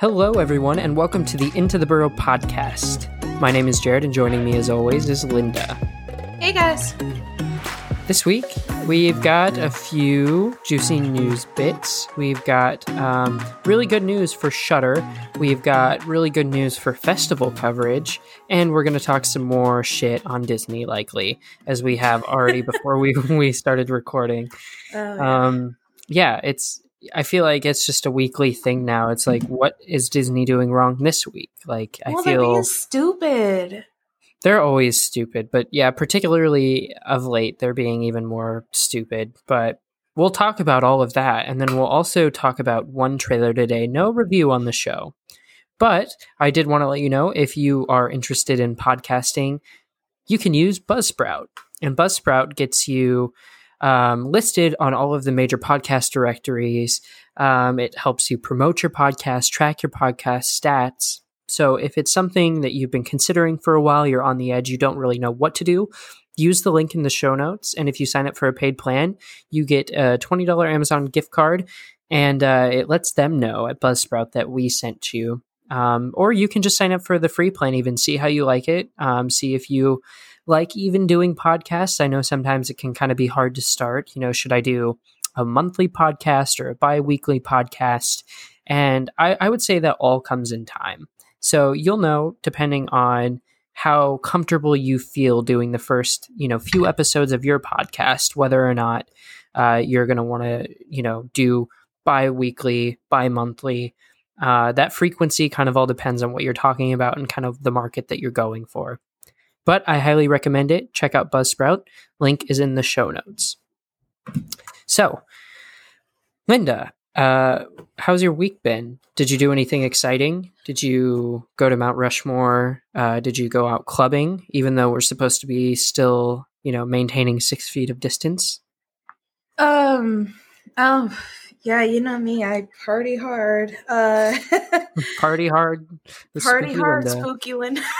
Hello, everyone, and welcome to the Into the Burrow podcast. My name is Jared, and joining me, as always, is Linda. Hey, guys. This week, we've got a few juicy news bits. We've got um, really good news for Shudder. We've got really good news for festival coverage, and we're going to talk some more shit on Disney, likely, as we have already before we we started recording. Oh, yeah. Um, yeah, it's. I feel like it's just a weekly thing now. It's like, mm-hmm. what is Disney doing wrong this week? Like, I well, they're feel being stupid. they're always stupid, but yeah, particularly of late, they're being even more stupid. But we'll talk about all of that, and then we'll also talk about one trailer today. No review on the show, but I did want to let you know if you are interested in podcasting, you can use Buzzsprout, and Buzzsprout gets you um, listed on all of the major podcast directories. Um, it helps you promote your podcast, track your podcast stats. So if it's something that you've been considering for a while, you're on the edge, you don't really know what to do, use the link in the show notes. And if you sign up for a paid plan, you get a $20 Amazon gift card and uh, it lets them know at Buzzsprout that we sent you. Um, or you can just sign up for the free plan, even see how you like it, um, see if you like even doing podcasts. I know sometimes it can kind of be hard to start. You know, should I do a monthly podcast or a bi weekly podcast? And I, I would say that all comes in time. So you'll know depending on how comfortable you feel doing the first, you know, few episodes of your podcast, whether or not uh, you're going to want to, you know, do bi-weekly, bi-monthly. Uh, that frequency kind of all depends on what you're talking about and kind of the market that you're going for. But I highly recommend it. Check out Buzzsprout. Link is in the show notes. So, Linda, uh, how's your week been? Did you do anything exciting? Did you go to Mount Rushmore? Uh, did you go out clubbing, even though we're supposed to be still, you know, maintaining six feet of distance? Um. Oh, yeah. You know me. I party hard. Uh, Party hard. party spooky hard, Linda. spooky one.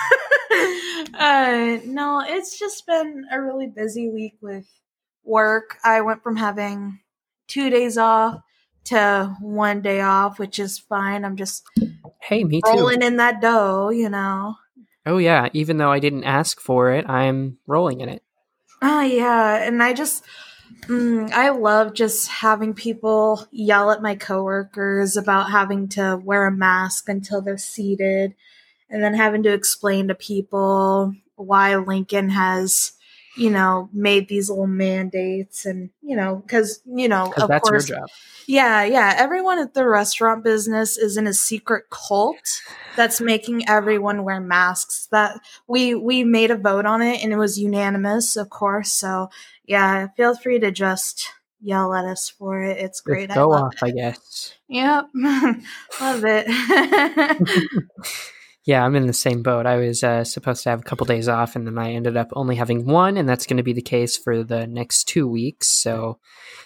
uh, no, it's just been a really busy week with work. I went from having two days off to one day off, which is fine. I'm just Hey, me too. rolling in that dough, you know. Oh yeah, even though I didn't ask for it, I'm rolling in it. Oh yeah, and I just mm, I love just having people yell at my coworkers about having to wear a mask until they're seated and then having to explain to people why Lincoln has you know made these little mandates and you know cuz you know of that's course your job. yeah, yeah. Everyone at the restaurant business is in a secret cult that's making everyone wear masks. That we we made a vote on it and it was unanimous, of course. So yeah, feel free to just yell at us for it. It's great. Just go I off, I guess. Yep, love it. Yeah, I'm in the same boat. I was uh, supposed to have a couple days off, and then I ended up only having one, and that's going to be the case for the next two weeks. So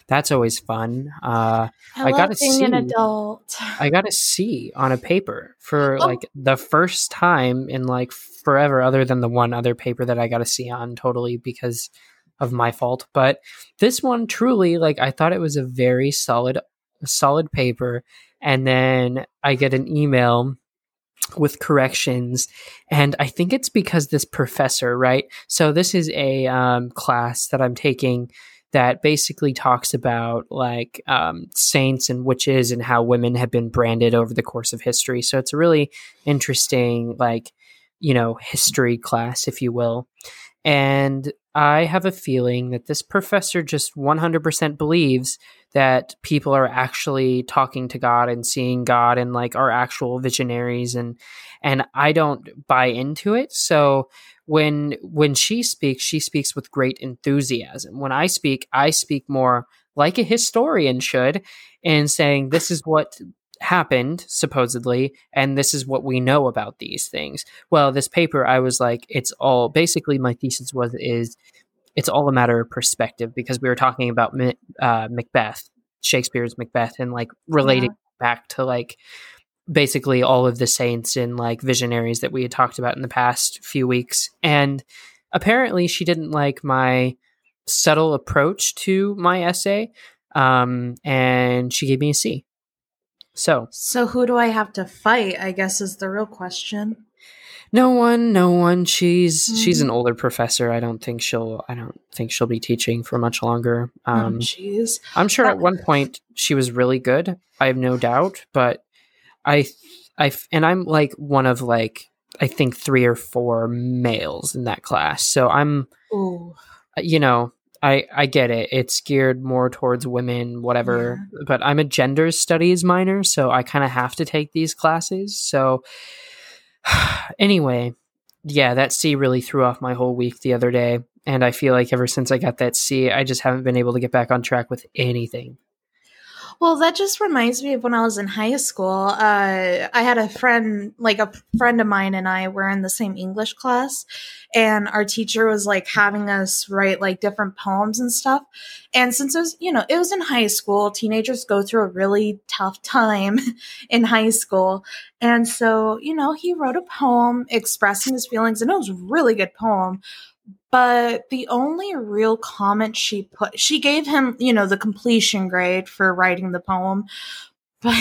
that's always fun. Uh, I, I gotta being an adult. I got a C on a paper for Oh. like the first time in like forever, other than the one other paper that I got a C on totally because of my fault. But this one truly, like, I thought it was a very solid, solid paper. And then I get an email with corrections. And i think it's because this professor right? So this is a um, class that i'm taking that basically talks about like um, saints and witches and how women have been branded over the course of history. So it's a really interesting like you know history class if you will. And i have a feeling that this professor just 100% believes that people are actually talking to God and seeing God and like are actual visionaries and and I don't buy into it. So when when she speaks, she speaks with great enthusiasm. When I speak, I speak more like a historian should and saying this is what happened supposedly and this is what we know about these things. Well, this paper I was like it's all basically my thesis was is it's all a matter of perspective because we were talking about uh, Macbeth, Shakespeare's Macbeth, and like relating back to like basically all of the saints and like visionaries that we had talked about in the past few weeks. And apparently, she didn't like my subtle approach to my essay, um, and she gave me a C. So, So who do I have to fight? I guess is the real question. no one, no one. She's she's an older professor. I don't think she'll I don't think she'll be teaching for much longer. oh, Um jeez. I'm sure at one point she was really good. I have no doubt, but I, I, and I'm like one of like I think three or four males in that class. So I'm, Ooh. you know, I I get it. It's geared more towards women, whatever. But I'm a gender studies minor, so I kind of have to take these classes. So anyway, yeah, that C really threw off my whole week the other day. And I feel like ever since I got that C, I just haven't been able to get back on track with anything. Well, that just reminds me of when I was in high school. Uh, I had a friend, like a friend of mine, and I were in the same English class, and our teacher was like having us write like different poems and stuff. And since it was, you know, it was in high school, teenagers go through a really tough time in high school. And so, you know, he wrote a poem expressing his feelings, and it was a really good poem but the only real comment she put she gave him you know the completion grade for writing the poem but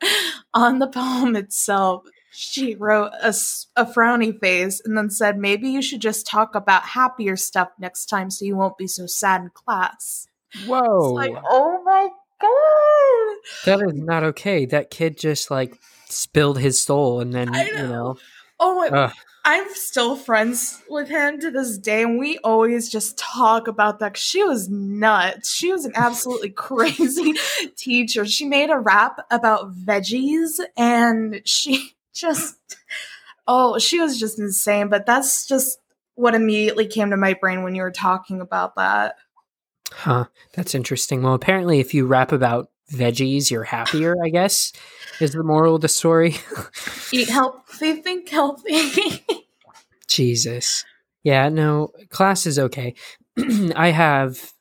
on the poem itself she wrote a frowny face and then said maybe you should just talk about happier stuff next time so you won't be so sad in class Whoa. it's like oh my god That is not okay. That kid just like spilled his soul and then, I you know. know. oh my Ugh. I'm still friends with him to this day, and we always just talk about that. She was nuts. She was an absolutely crazy teacher. She made a rap about veggies, and she just, oh, she was just insane. But that's just what immediately came to my brain when you were talking about that. Huh. That's interesting. Well, apparently, if you rap about veggies, you're happier, I guess, is the moral of the story. Eat healthy, think healthy. Jesus. Yeah, no, class is okay. I have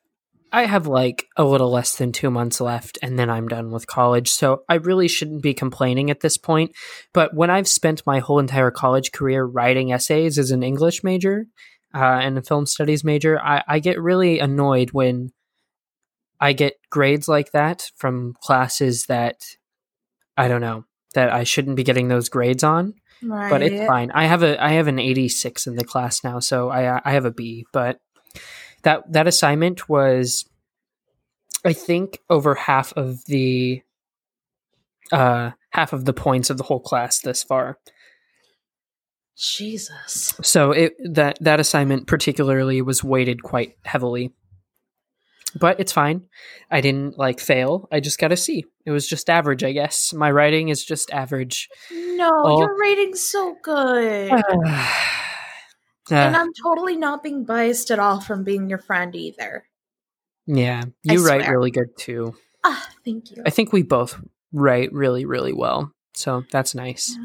I have like a little less than 2 months left and then I'm done with college. So I really shouldn't be complaining at this point, but when I've spent my whole entire college career writing essays as an English major uh, and a film studies major, I, I get really annoyed when I get grades like that from classes that I don't know that I shouldn't be getting those grades on right. but it's fine. I have a I have an 86 in the class now, so I I have a B. But that that assignment was, I think, over half of the uh half of the points of the whole class thus far. Jesus. So it that that assignment particularly was weighted quite heavily. But it's fine. I didn't like fail. I just got a C. It was just average, I guess. My writing is just average. No, Oh. your rating's so good. And I'm totally not being biased at all from being your friend either. yeah, I you write swear. really good too. Ah, thank you. I think we both write really, really well. So that's nice.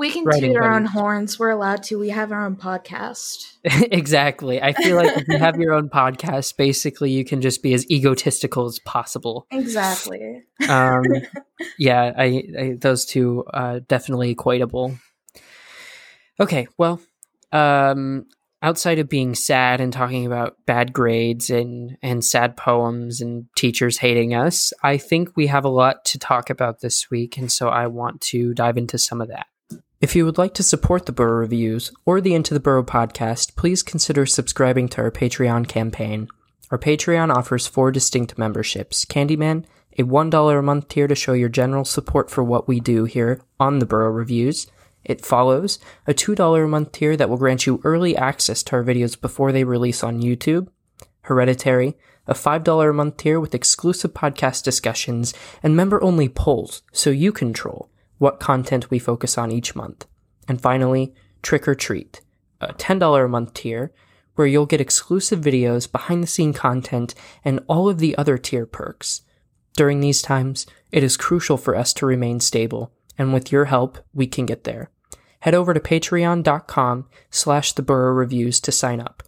We can toot our own horns. We're allowed to. We have our own podcast. exactly. I feel like if you have your own podcast, basically you can just be as egotistical as possible. Exactly. Um, yeah, I, I those two uh, definitely equatable. Okay, well, um, outside of being sad and talking about bad grades and and sad poems and teachers hating us, I think we have a lot to talk about this week, and so I want to dive into some of that. If you would like to support the Burrow Reviews or the Into the Burrow podcast, please consider subscribing to our Patreon campaign. Our Patreon offers four distinct memberships Candyman, a $1 a month tier to show your general support for what we do here on the Burrow Reviews. It follows a $2 a month tier that will grant you early access to our videos before they release on YouTube. Hereditary, a $5 a month tier with exclusive podcast discussions and member only polls so you control what content we focus on each month. And finally, Trick or Treat, a $10 a month tier where you'll get exclusive videos, behind the scene content, and all of the other tier perks. During these times, it is crucial for us to remain stable, and with your help, we can get there. Head over to patreon.com slash the Burrow Reviews to sign up.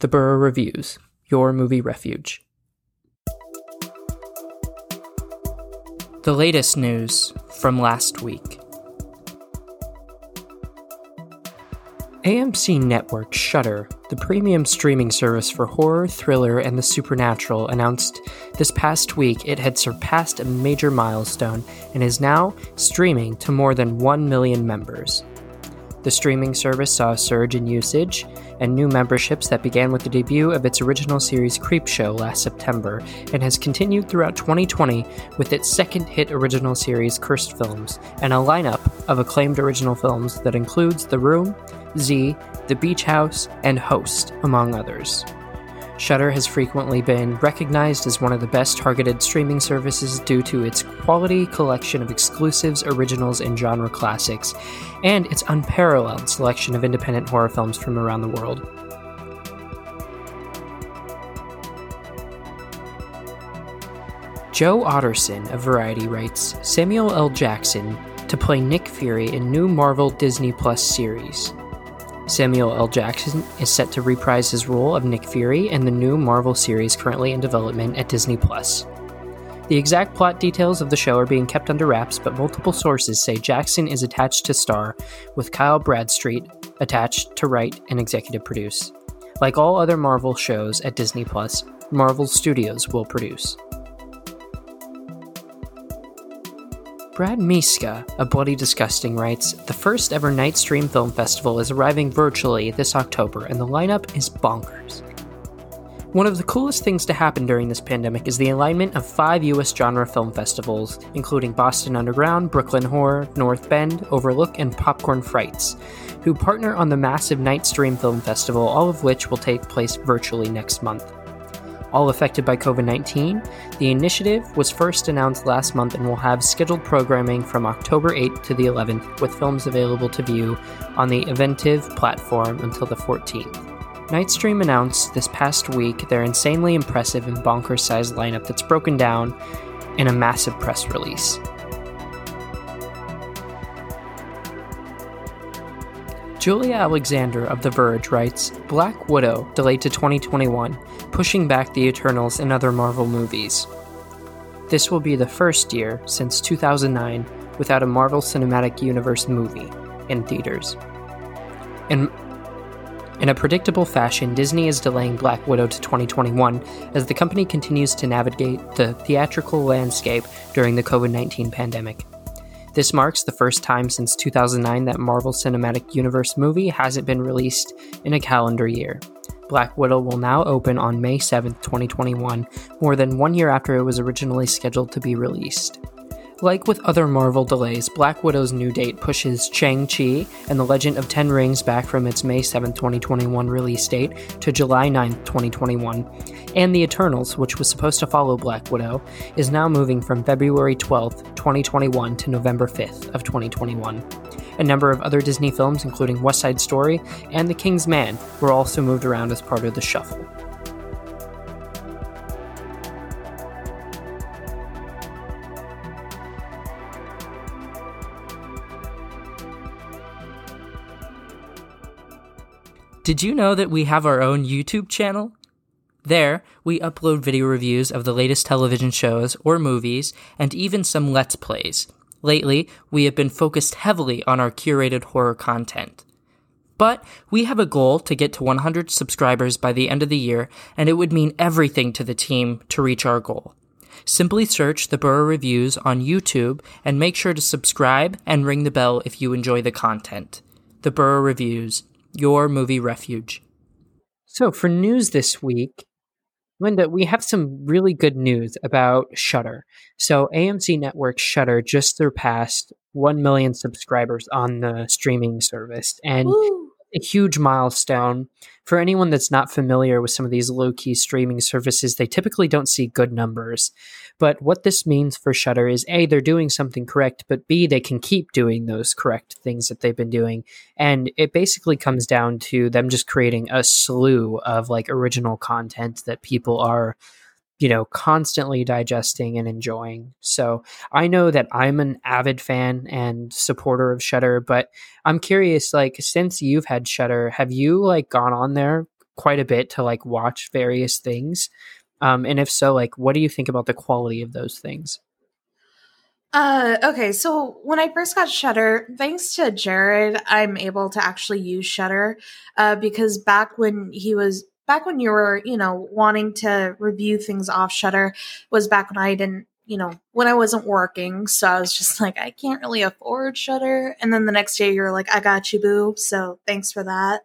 The Burrow Reviews, your movie refuge. The latest news from last week. AMC Network Shudder, the premium streaming service for horror, thriller, and the supernatural, announced this past week it had surpassed a major milestone and is now streaming to more than 1 million members. The streaming service saw a surge in usage and new memberships that began with the debut of its original series Creepshow last September and has continued throughout 2020 with its second hit original series Cursed Films and a lineup of acclaimed original films that includes The Room, Z, The Beach House, and Host, among others. Shudder has frequently been recognized as one of the best targeted streaming services due to its quality collection of exclusives, originals, and genre classics, and its unparalleled selection of independent horror films from around the world. Joe Otterson of Variety writes Samuel L. Jackson to play Nick Fury in new Marvel Disney Plus series. Samuel L. Jackson is set to reprise his role of Nick Fury in the new Marvel series currently in development at Disney Plus. The exact plot details of the show are being kept under wraps, but multiple sources say Jackson is attached to star, with Kyle Bradstreet attached to write and executive produce. Like all other Marvel shows at Disney Plus, Marvel Studios will produce. Brad Miska of Bloody Disgusting writes The first ever Nightstream Film Festival is arriving virtually this October, and the lineup is bonkers. One of the coolest things to happen during this pandemic is the alignment of five US genre film festivals, including Boston Underground, Brooklyn Horror, North Bend, Overlook, and Popcorn Frights, who partner on the massive Nightstream Film Festival, all of which will take place virtually next month all affected by COVID 19. The initiative was first announced last month and will have scheduled programming from October 8th to the 11th, with films available to view on the Eventive platform until the 14th. Nightstream announced this past week their insanely impressive and bonkers sized lineup that's broken down in a massive press release. Julia Alexander of The Verge writes Black Widow delayed to 2021, pushing back the Eternals and other Marvel movies. This will be the first year since 2009 without a Marvel Cinematic Universe movie in theaters. In, in a predictable fashion, Disney is delaying Black Widow to 2021 as the company continues to navigate the theatrical landscape during the COVID 19 pandemic. This marks the first time since 2009 that Marvel Cinematic Universe movie hasn't been released in a calendar year. Black Widow will now open on May 7, 2021, more than one year after it was originally scheduled to be released. Like with other Marvel delays, Black Widow's new date pushes Shang-Chi and The Legend of Ten Rings back from its May 7, 2021 release date to July 9, 2021, and The Eternals, which was supposed to follow Black Widow, is now moving from February 12, 2021 to November 5th of 2021. A number of other Disney films, including West Side Story and The King's Man, were also moved around as part of the shuffle. Did you know that we have our own YouTube channel? There, we upload video reviews of the latest television shows or movies, and even some Let's Plays. Lately, we have been focused heavily on our curated horror content. But we have a goal to get to 100 subscribers by the end of the year, and it would mean everything to the team to reach our goal. Simply search the Burrow Reviews on YouTube and make sure to subscribe and ring the bell if you enjoy the content. The Burrow Reviews, your movie refuge. So, for news this week, Linda, we have some really good news about Shudder. So, AMC Network Shudder just surpassed 1 million subscribers on the streaming service. And a huge milestone. For anyone that's not familiar with some of these low key streaming services, they typically don't see good numbers. But what this means for Shudder is A, they're doing something correct, but B, they can keep doing those correct things that they've been doing. And it basically comes down to them just creating a slew of like original content that people are you know, constantly digesting and enjoying. So I know that I'm an avid fan and supporter of Shudder, but I'm curious, like, since you've had Shudder, have you like gone on there quite a bit to like watch various things? Um, and if so, like, what do you think about the quality of those things? Uh, okay, so when I first got Shudder, thanks to Jared, I'm able to actually use Shudder. Uh, because back when he was back when you were, you know, wanting to review things off Shudder was back when I didn't, you know, when I wasn't working. So I was just like, I can't really afford Shudder. And then the next day you're like, I got you, boo. So thanks for that.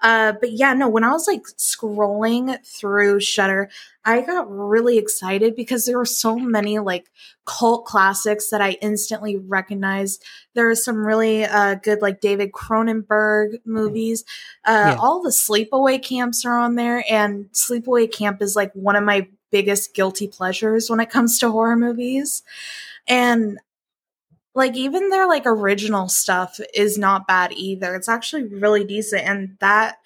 Uh, but yeah, no, when I was like scrolling through Shudder, I got really excited because there were so many like cult classics that I instantly recognized. There are some really uh, good like David Cronenberg movies. Uh, yeah. All the Sleepaway Camps are on there, and Sleepaway Camp is like one of my biggest guilty pleasures when it comes to horror movies. And like even their like original stuff is not bad either. It's actually really decent and that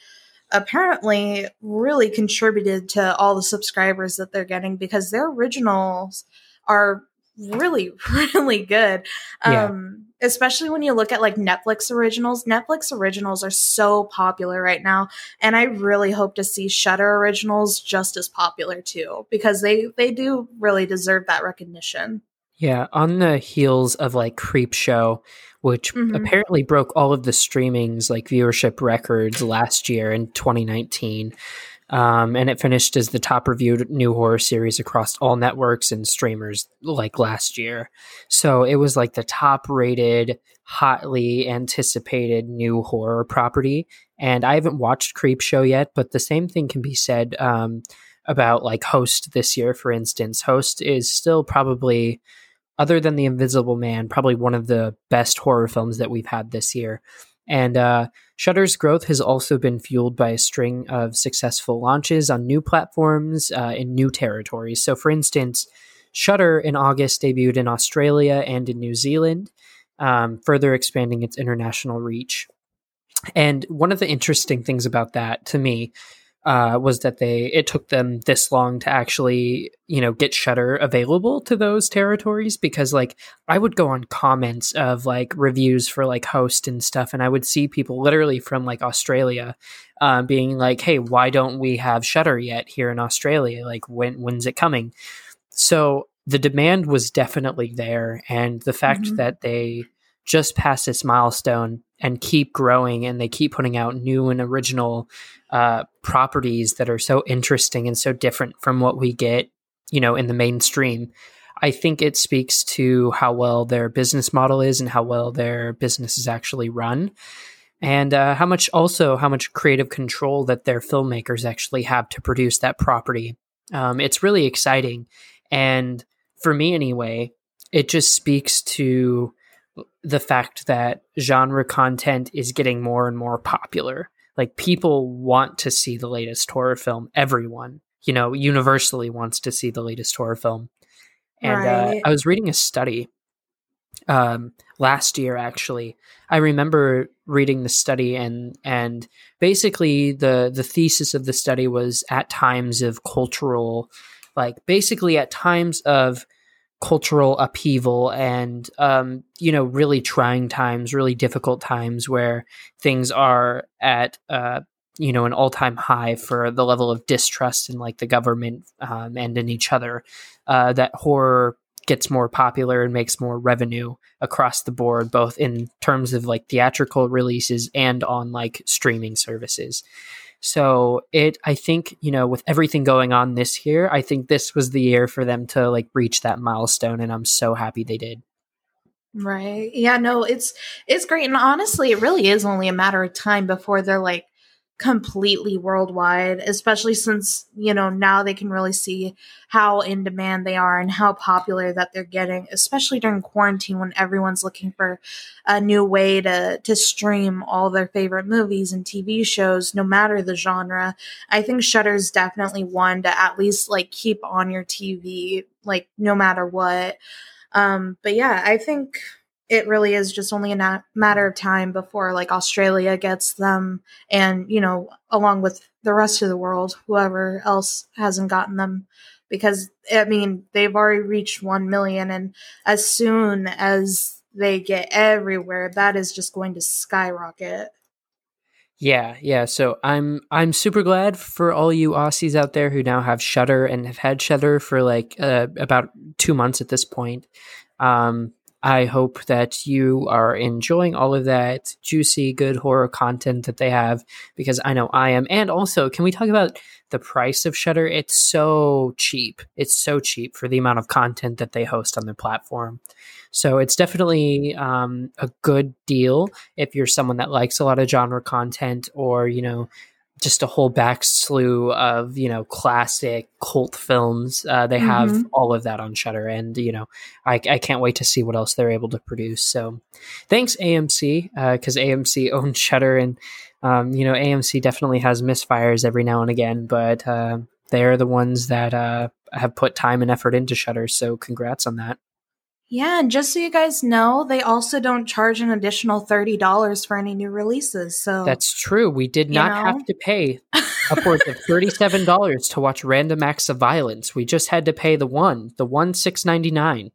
apparently really contributed to all the subscribers that they're getting because their originals are really really good. Yeah. Um especially when you look at like Netflix originals. Netflix originals are so popular right now and I really hope to see Shudder originals just as popular too because they they do really deserve that recognition. Yeah, on the heels of like Creepshow, which mm-hmm. apparently broke all of the streamings like viewership records last year in 2019. Um, and it finished as the top reviewed new horror series across all networks and streamers like last year. So it was like the top rated, hotly anticipated new horror property. And I haven't watched Creepshow yet, but the same thing can be said um, about like Host this year, for instance. Host is still probably other than The Invisible Man, probably one of the best horror films that we've had this year. And uh, Shudder's growth has also been fueled by a string of successful launches on new platforms uh, in new territories. So, for instance, Shudder in August debuted in Australia and in New Zealand, um, further expanding its international reach. And one of the interesting things about that to me uh, was that they it took them this long to actually you know get Shudder available to those territories because like I would go on comments of like reviews for like host and stuff and I would see people literally from like Australia uh, being like hey why don't we have Shudder yet here in Australia like when when's it coming so the demand was definitely there and the fact mm-hmm. that they just passed this milestone and keep growing and they keep putting out new and original uh, properties that are so interesting and so different from what we get you know in the mainstream. I think it speaks to how well their business model is and how well their business is actually run. And uh, how much also how much creative control that their filmmakers actually have to produce that property. Um, it's really exciting. And for me anyway it just speaks to the fact that genre content is getting more and more popular. Like people want to see the latest horror film. Everyone, you know, universally wants to see the latest horror film. And uh, right. uh, I was reading a study um, last year. Actually, I remember reading the study, and and basically the the thesis of the study was at times of cultural, like basically at times of cultural upheaval and um, you know really trying times really difficult times where things are at uh, you know an all-time high for the level of distrust in like the government um, and in each other uh, that horror gets more popular and makes more revenue across the board both in terms of like theatrical releases and on like streaming services so it, I think, you know, with everything going on this year, I think this was the year for them to like reach that milestone, and I'm so happy they did. Right. Yeah, no, it's it's great. And honestly, it really is only a matter of time before they're like completely worldwide, especially since, you know, now they can really see how in demand they are and how popular that they're getting, especially during quarantine when everyone's looking for a new way to to stream all their favorite movies and TV shows no matter the genre. I think Shudder's definitely one to at least like keep on your TV like no matter what. Um but yeah, I think it really is just only a matter of time before like Australia gets them and you know along with the rest of the world whoever else hasn't gotten them because I mean they've already reached 1 million and as soon as they get everywhere that is just going to skyrocket. Yeah, yeah. So I'm I'm super glad for all you Aussies out there who now have Shudder and have had Shudder for like uh, about two months at this point. Um, I hope that you are enjoying all of that juicy, good horror content that they have because I know I am. And also, can we talk about the price of Shudder? It's so cheap. It's so cheap for the amount of content that they host on their platform. So it's definitely um, a good deal if you're someone that likes a lot of genre content or, you know, just a whole back slew of you know classic cult films. Uh, they have mm-hmm. all of that on Shudder, and you know I, I, can't wait to see what else they're able to produce. So thanks AMC because uh, AMC owns Shudder, and um, you know AMC definitely has misfires every now and again, but uh, they're the ones that uh, have put time and effort into Shudder. So congrats on that. Yeah, and just so you guys know, they also don't charge an additional $30 for any new releases. So That's true. We did not know? have to pay upwards of $37 to watch Random Acts of Violence. We just had to pay the one, the one six ninety nine.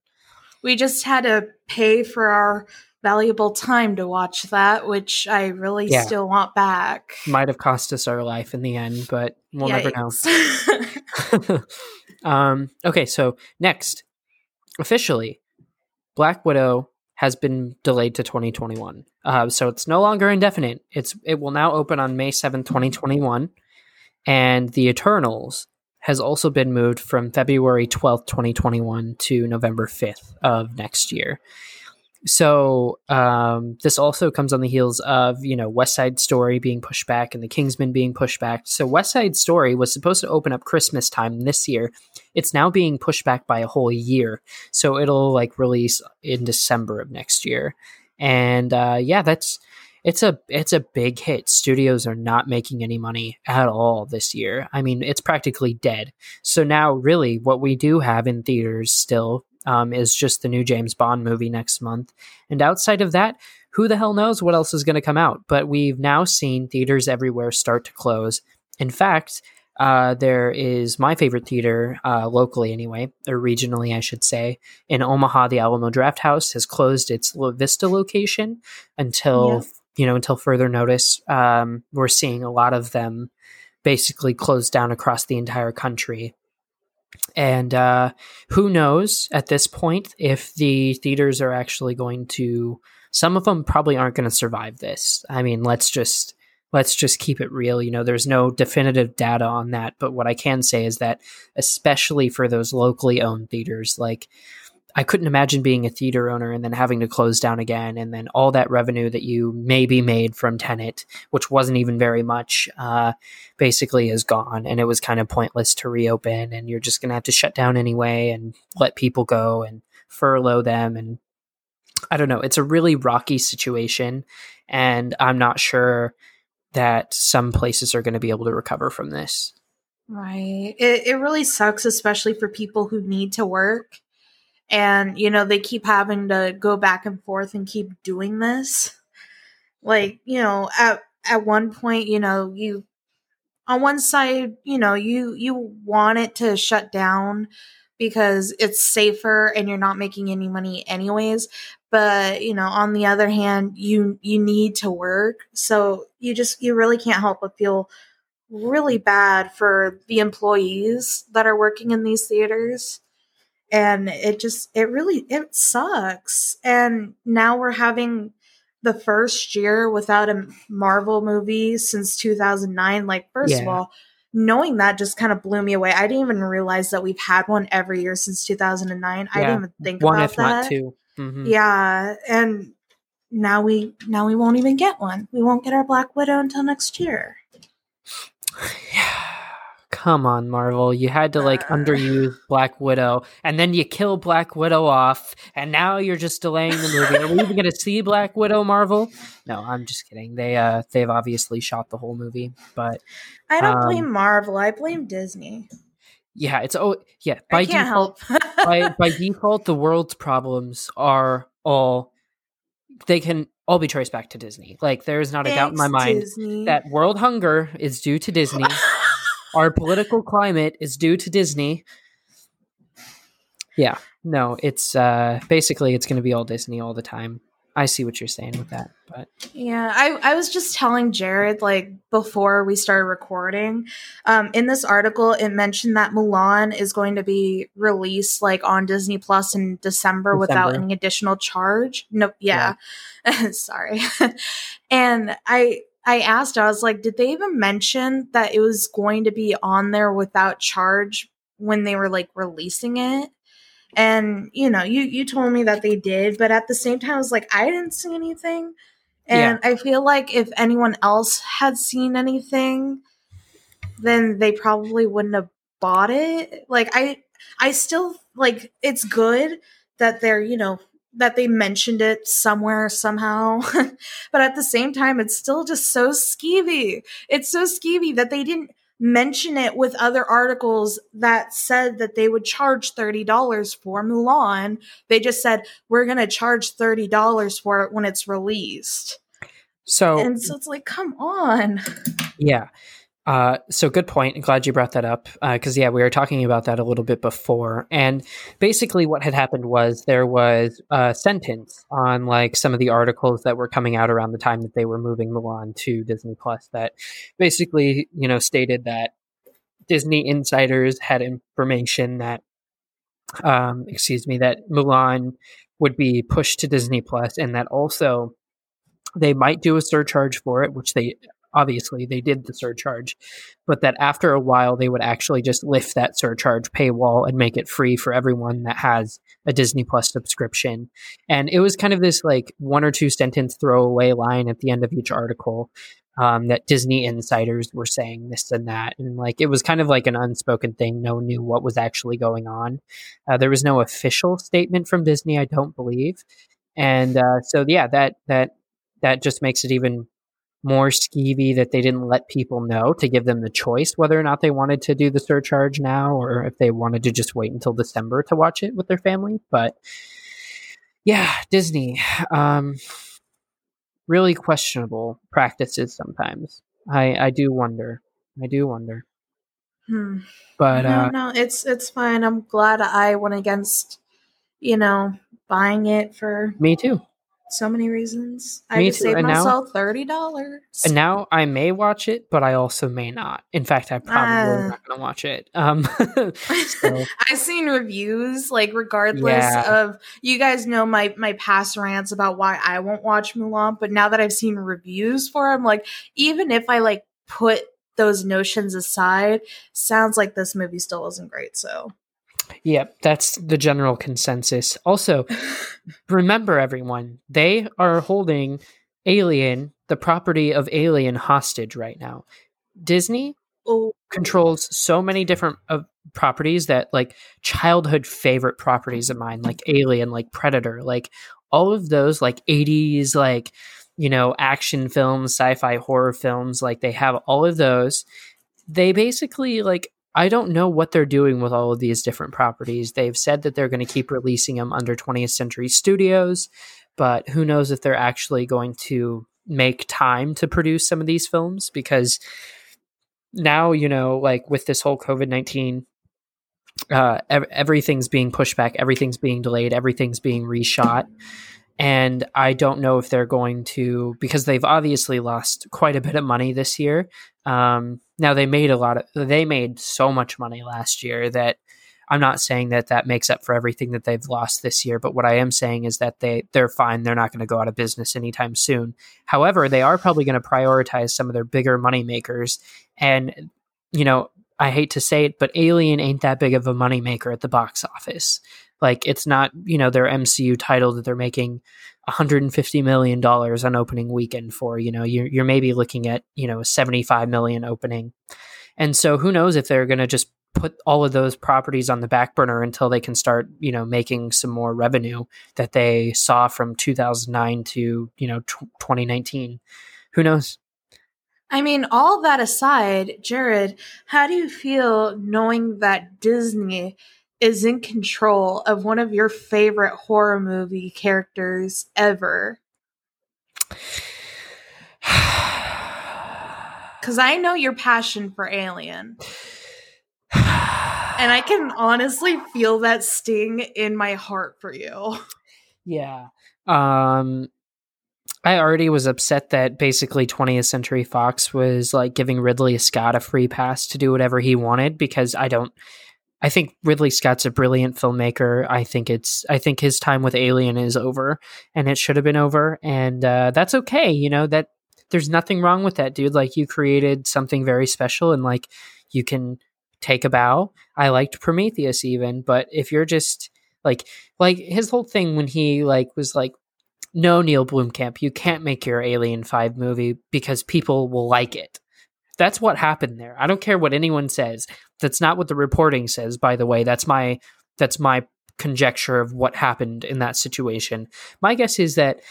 We just had to pay for our valuable time to watch that, which I really yeah. still want back. Might have cost us our life in the end, but we'll Yikes. never know. um, okay, so next, officially, Black Widow has been delayed to 2021. Uh, so it's no longer indefinite. It's it will now open on May 7th, 2021. And The Eternals has also been moved from February 12th, 2021 to November 5th of next year. So um, this also comes on the heels of you know West Side Story being pushed back and The Kingsman being pushed back. So West Side Story was supposed to open up Christmas time this year. It's now being pushed back by a whole year. So it'll like release in December of next year. And uh, yeah, that's it's a it's a big hit. Studios are not making any money at all this year. I mean, it's practically dead. So now, really, what we do have in theaters still um, is just the new James Bond movie next month. And outside of that, who the hell knows what else is going to come out? But we've now seen theaters everywhere start to close. In fact, uh, there is my favorite theater uh, locally, anyway, or regionally, I should say, in Omaha. The Alamo Drafthouse has closed its La Vista location until yeah. you know until further notice. Um, we're seeing a lot of them basically close down across the entire country. And uh, who knows at this point if the theaters are actually going to. Some of them probably aren't going to survive this. I mean, let's just let's just keep it real. You know, there's no definitive data on that, but what I can say is that, especially for those locally owned theaters, like I couldn't imagine being a theater owner and then having to close down again, and then all that revenue that you maybe made from Tenet, which wasn't even very much, uh, basically is gone, and it was kind of pointless to reopen, and you're just gonna have to shut down anyway and let people go and furlough them, and I don't know. It's a really rocky situation, and I'm not sure that some places are going to be able to recover from this. Right. It it really sucks, especially for people who need to work and you know they keep having to go back and forth and keep doing this. Like you know at at one point you know you on one side you know you you want it to shut down because it's safer and you're not making any money anyways. But you know on the other hand you you need to work. So you just you really can't help but feel really bad for the employees that are working in these theaters and it just it really it sucks. And now we're having the first year without a marvel movie since 2009 like first yeah. of all knowing that just kind of blew me away. I didn't even realize that we've had one every year since 2009 yeah. i didn't even think one about if that. not 2 mm-hmm. yeah. And now we now we won't even get one. We won't get our black widow until next year. Yeah come on, Marvel. You had to like underuse Black Widow, and then you kill Black Widow off, and now you're just delaying the movie. Are we even going to see Black Widow, Marvel? No, I'm just kidding. They uh they've obviously shot the whole movie, but I don't um, blame Marvel. I blame Disney. Yeah, it's oh yeah. By default, by by default, the world's problems are all they can all be traced back to Disney. Like there is not Thanks, a doubt in my mind Disney. that world hunger is due to Disney. our political climate is due to Disney. Yeah, no, it's uh, basically it's going to be all Disney all the time. I see what you're saying with that, but Yeah, I, I was just telling Jared like before we started recording. Um, in this article, it mentioned that Mulan is going to be released like on Disney Plus in December, without any additional charge. No, yeah, sorry. and I I asked, I was like, did they even mention that it was going to be on there without charge when they were like releasing it? And you know, you you told me that they did, but at the same time, I was like, I didn't see anything. And I feel like if anyone else had seen anything, then they probably wouldn't have bought it. Like I I still like it's good that they're, you know, that they mentioned it somewhere somehow. but at the same time, it's still just so skeevy. It's so skeevy that they didn't mention it with other articles that said that they would charge $30 for Mulan. They just said, we're going to charge $30 for it when it's released. so And so it's like, come on. Yeah. Uh, so good point. Glad you brought that up because yeah, we were talking about that a little bit before. And basically, what had happened was there was a sentence on like some of the articles that were coming out around the time that they were moving Mulan to Disney Plus that basically you know stated that Disney insiders had information that um, excuse me that Mulan would be pushed to Disney Plus and that also they might do a surcharge for it, which they obviously they did the surcharge, but that after a while they would actually just lift that surcharge paywall and make it free for everyone that has a Disney Plus subscription. And it was kind of this like one or two sentence throwaway line at the end of each article. Um, that Disney insiders were saying this and that, and like it was kind of like an unspoken thing. No one knew what was actually going on. Uh, there was no official statement from Disney, I don't believe, and uh, so yeah, that that that just makes it even more skeevy that they didn't let people know to give them the choice whether or not they wanted to do the surcharge now or if they wanted to just wait until December to watch it with their family. But yeah, Disney, um, really questionable practices sometimes. I, I do wonder. I do wonder. Hmm. But no, uh, no, it's it's fine. I'm glad I went against, you know, buying it for me too. So many reasons. I Me just too, saved and now- myself thirty dollars. And now I may watch it, but I also may not. In fact, I probably Ah. not going to watch it. Um, so, I've seen reviews, like regardless Yeah. of you guys know my my past rants about why I won't watch Mulan, but now that I've seen reviews for it, I'm like, even if I like put those notions aside, sounds like this movie still isn't great. So yeah, that's the general consensus. Also, remember everyone, they are holding Alien, the property of Alien, hostage right now. Disney oh controls so many different uh, properties that like childhood favorite properties of mine like alien like predator like all of those like 80s like you know action films sci-fi horror films like they have all of those they basically like I don't know what they're doing with all of these different properties. They've said that they're going to keep releasing them under 20th Century Studios, but who knows if they're actually going to make time to produce some of these films because now you know like with this whole covid-19 uh ev- everything's being pushed back everything's being delayed everything's being reshot and i don't know if they're going to because they've obviously lost quite a bit of money this year um now they made a lot of they made so much money last year that i'm not saying that that makes up for everything that they've lost this year but what i am saying is that they they're fine. They're not going to go out of business anytime soon. However they are probably going to prioritize some of their bigger money makers and you know i hate to say it but alien ain't that big of a moneymaker at the box office. Like it's not you know their mcu title that they're making 150 million dollars on opening weekend for you know you're, you're maybe looking at you know a 75 million opening. And so who knows if they're going to just put all of those properties on the back burner until they can start you know making some more revenue that they saw from 2009 to you know tw 2019 who knows? I mean, all that aside, Jared, how do you feel knowing that Disney is in control of one of your favorite horror movie characters ever? Because I know your passion for Alien, and I can honestly feel that sting in my heart for you. Yeah. Um I already was upset that basically 20th Century Fox was like giving Ridley Scott a free pass to do whatever he wanted because I don't I think Ridley Scott's a brilliant filmmaker. I think it's I think his time with Alien is over and it should have been over and uh, that's okay, you know, that there's nothing wrong with that, dude. Like you created something very special and like you can take a bow. I liked Prometheus even, but if you're just like like his whole thing when he like was like no Neil Blomkamp, you can't make your Alien 5 movie because people will like it. That's what happened there. I don't care what anyone says. That's not what the reporting says, by the way. That's my that's my conjecture of what happened in that situation. My guess is that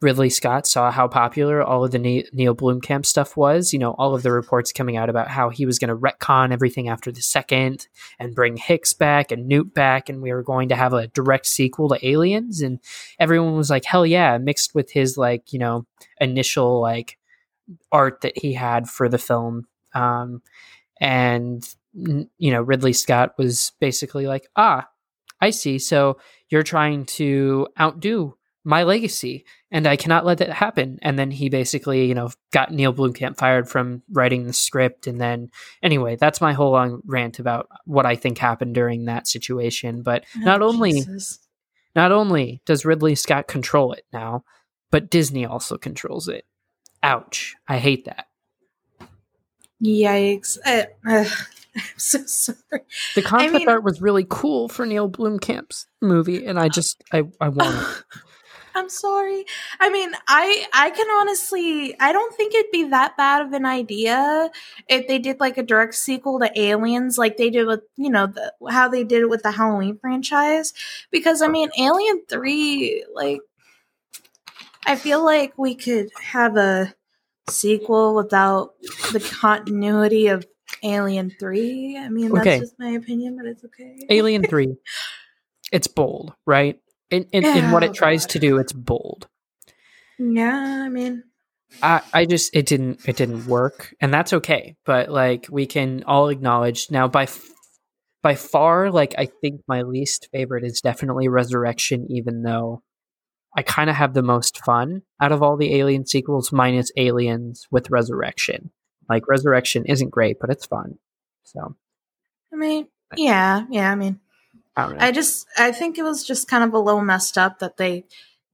Ridley Scott saw how popular all of the Neil Blomkamp stuff was. You know, all of the reports coming out about how he was going to retcon everything after the second and bring Hicks back and Newt back, and we were going to have a direct sequel to Aliens. And everyone was like, hell yeah, mixed with his, like, you know, initial, like, art that he had for the film. Um, and, you know, Ridley Scott was basically like, ah, I see. So you're trying to outdo my legacy and I cannot let that happen. And then he basically, you know, got Neil Blomkamp fired from writing the script. And then, anyway, that's my whole long rant about what I think happened during that situation. But oh, not only, Jesus. not only does Ridley Scott control it now, but Disney also controls it. Ouch! I hate that. Yikes! Uh, uh, I'm so sorry. The concept I mean, art was really cool for Neil Blomkamp's movie, and I just I I want it. I'm sorry. I mean, I I can honestly I don't think it'd be that bad of an idea if they did like a direct sequel to Aliens like they did with, you know, the, how they did it with the Halloween franchise because I mean, Alien 3 like I feel like we could have a sequel without the continuity of Alien 3. I mean, that's okay. just my opinion, but it's okay. Alien 3. it's bold, right? in, in, yeah, in what it oh, tries to do it's bold yeah i mean I, I just it didn't it didn't work and that's okay but like we can all acknowledge now by by far like i think my least favorite is definitely resurrection even though i kind of have the most fun out of all the alien sequels minus aliens with resurrection. Like resurrection isn't great but it's fun so. I mean yeah yeah i mean I, I just I think it was just kind of a little messed up that they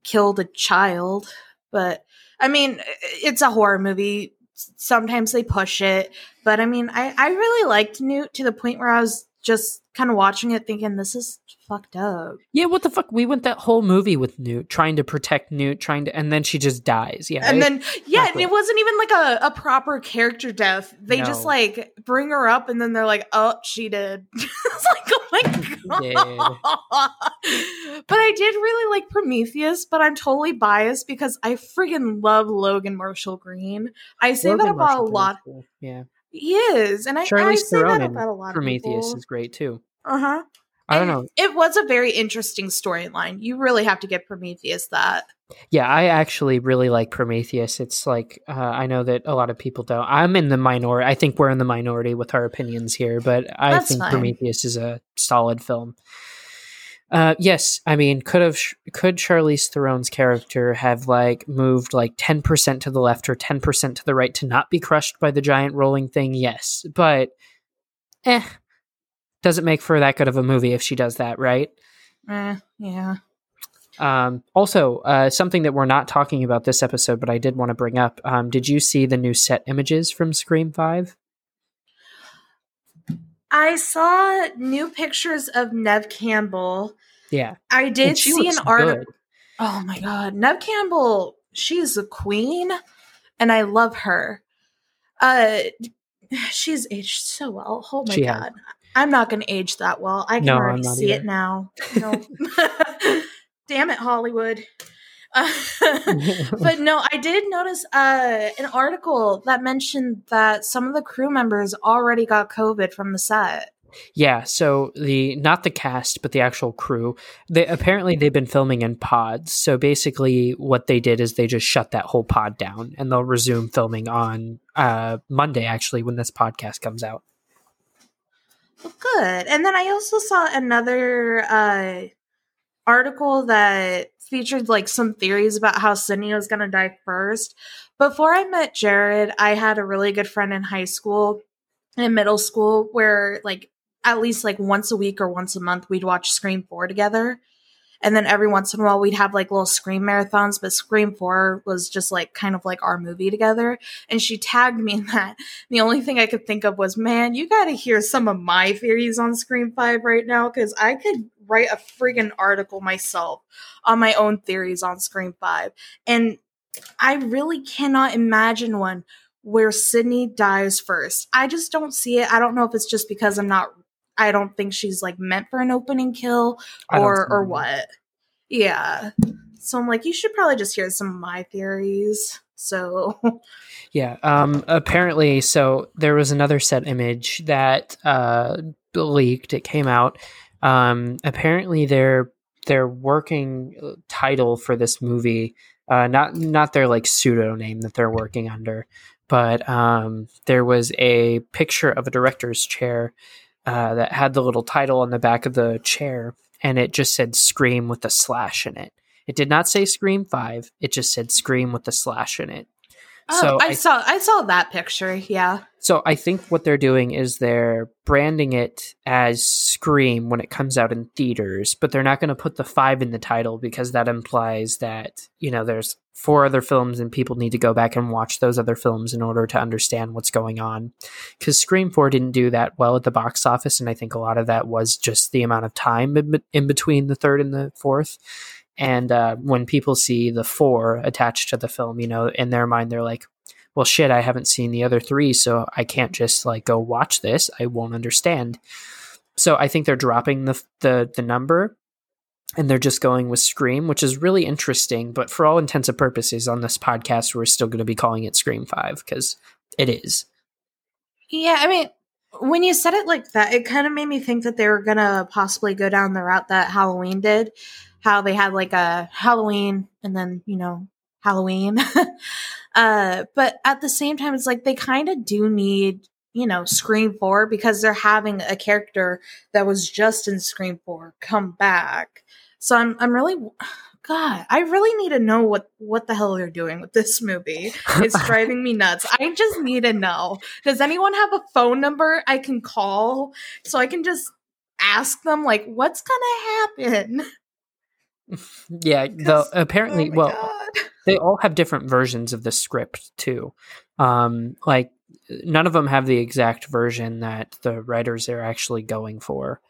killed a child, but I mean, it's a horror movie. Sometimes they push it, but I mean, I I really liked Newt to the point where I was just kind of watching it thinking this is fucked up. Yeah, what the fuck? We went that whole movie with Newt trying to protect Newt, trying to, and then she just dies. Yeah, and then yeah, exactly. it wasn't even like a, a proper character death. They no. just like bring her up, and then they're like, "Oh, she did." it's like, oh my god. but I did really like Prometheus, but I'm totally biased because I friggin' love Logan Marshall Green. I say Logan that about Marshall a lot. Cool. Yeah. He is, and I, I say that about a lot Prometheus is great too. Uh huh. I don't know. It was a very interesting storyline. You really have to get Prometheus that. Yeah, I actually really like Prometheus. It's like uh, I know that a lot of people don't. I'm in the minority. I think we're in the minority with our opinions here, but I That's think fine. Prometheus is a solid film. Uh, yes, I mean, could have could Charlize Theron's character have like moved like ten percent to the left or ten percent to the right to not be crushed by the giant rolling thing? Yes, but eh, doesn't make for that good of a movie if she does that, right? Eh, yeah. Um, also, uh, something that we're not talking about this episode, but I did want to bring up. Um, did you see the new set images from Scream Five? I saw new pictures of Nev Campbell. Yeah. I did see an article. Oh my god, Nev Campbell, she's a queen and I love her. Uh she's aged so well. Oh my she god. Has. I'm not going to age that well. I can no, already see either. it now. No. Damn it, Hollywood. but no, I did notice uh, an article that mentioned that some of the crew members already got COVID from the set. Yeah, so the not the cast, but the actual crew. They apparently they've been filming in pods. So basically, what they did is they just shut that whole pod down, and they'll resume filming on uh, Monday. Actually, when this podcast comes out. Well, good. And then I also saw another uh, article that featured like some theories about how Sydney was going to die first. Before I met Jared, I had a really good friend in high school in middle school where like at least like once a week or once a month we'd watch Scream 4 together. And then every once in a while we'd have like little Scream marathons, but Scream 4 was just like kind of like our movie together. And she tagged me in that. The only thing I could think of was, man, you got to hear some of my theories on Scream 5 right now because I could write a friggin' article myself on my own theories on Scream 5. And I really cannot imagine one where Sydney dies first. I just don't see it. I don't know if it's just because I'm not I don't think she's like meant for an opening kill or or what. Yeah. So I'm like, you should probably just hear some of my theories. So Yeah. Um apparently so there was another set image that uh leaked. It came out. Um apparently their their working uh, title for this movie, uh not not their like pseudo name that they're working under, but um there was a picture of a director's chair uh, that had the little title on the back of the chair, and it just said "Scream" with a slash in it. It did not say "Scream 5. It just said "Scream" with a slash in it. Oh, so I, I saw I saw that picture. Yeah. So I think what they're doing is they're branding it as Scream when it comes out in theaters, but they're not going to put the 5 in the title because that implies that, you know, there's four other films and people need to go back and watch those other films in order to understand what's going on. Cuz Scream 4 didn't do that well at the box office and I think a lot of that was just the amount of time in between the third and the fourth and uh, when people see the four attached to the film, you know, in their mind, they're like, well, shit, I haven't seen the other three, so I can't just like go watch this. I won't understand. So I think they're dropping the the, the number and they're just going with Scream, which is really interesting. But for all intents and purposes, on this podcast, we're still going to be calling it Scream 5 because it is. Yeah, I mean, when you said it like that, it kind of made me think that they were going to possibly go down the route that Halloween did how they had like a Halloween and then, you know, Halloween. uh, but at the same time, it's like they kind of do need, you know, Scream 4 because they're having a character that was just in Scream 4 come back. So I'm, I'm really, God, I really need to know what, what the hell they're doing with this movie. It's driving me nuts. I just need to know. Does anyone have a phone number I can call so I can just ask them, like, what's gonna happen? yeah, though apparently, oh well, God. they all have different versions of the script too. Um, like none of them have the exact version that the writers are actually going for.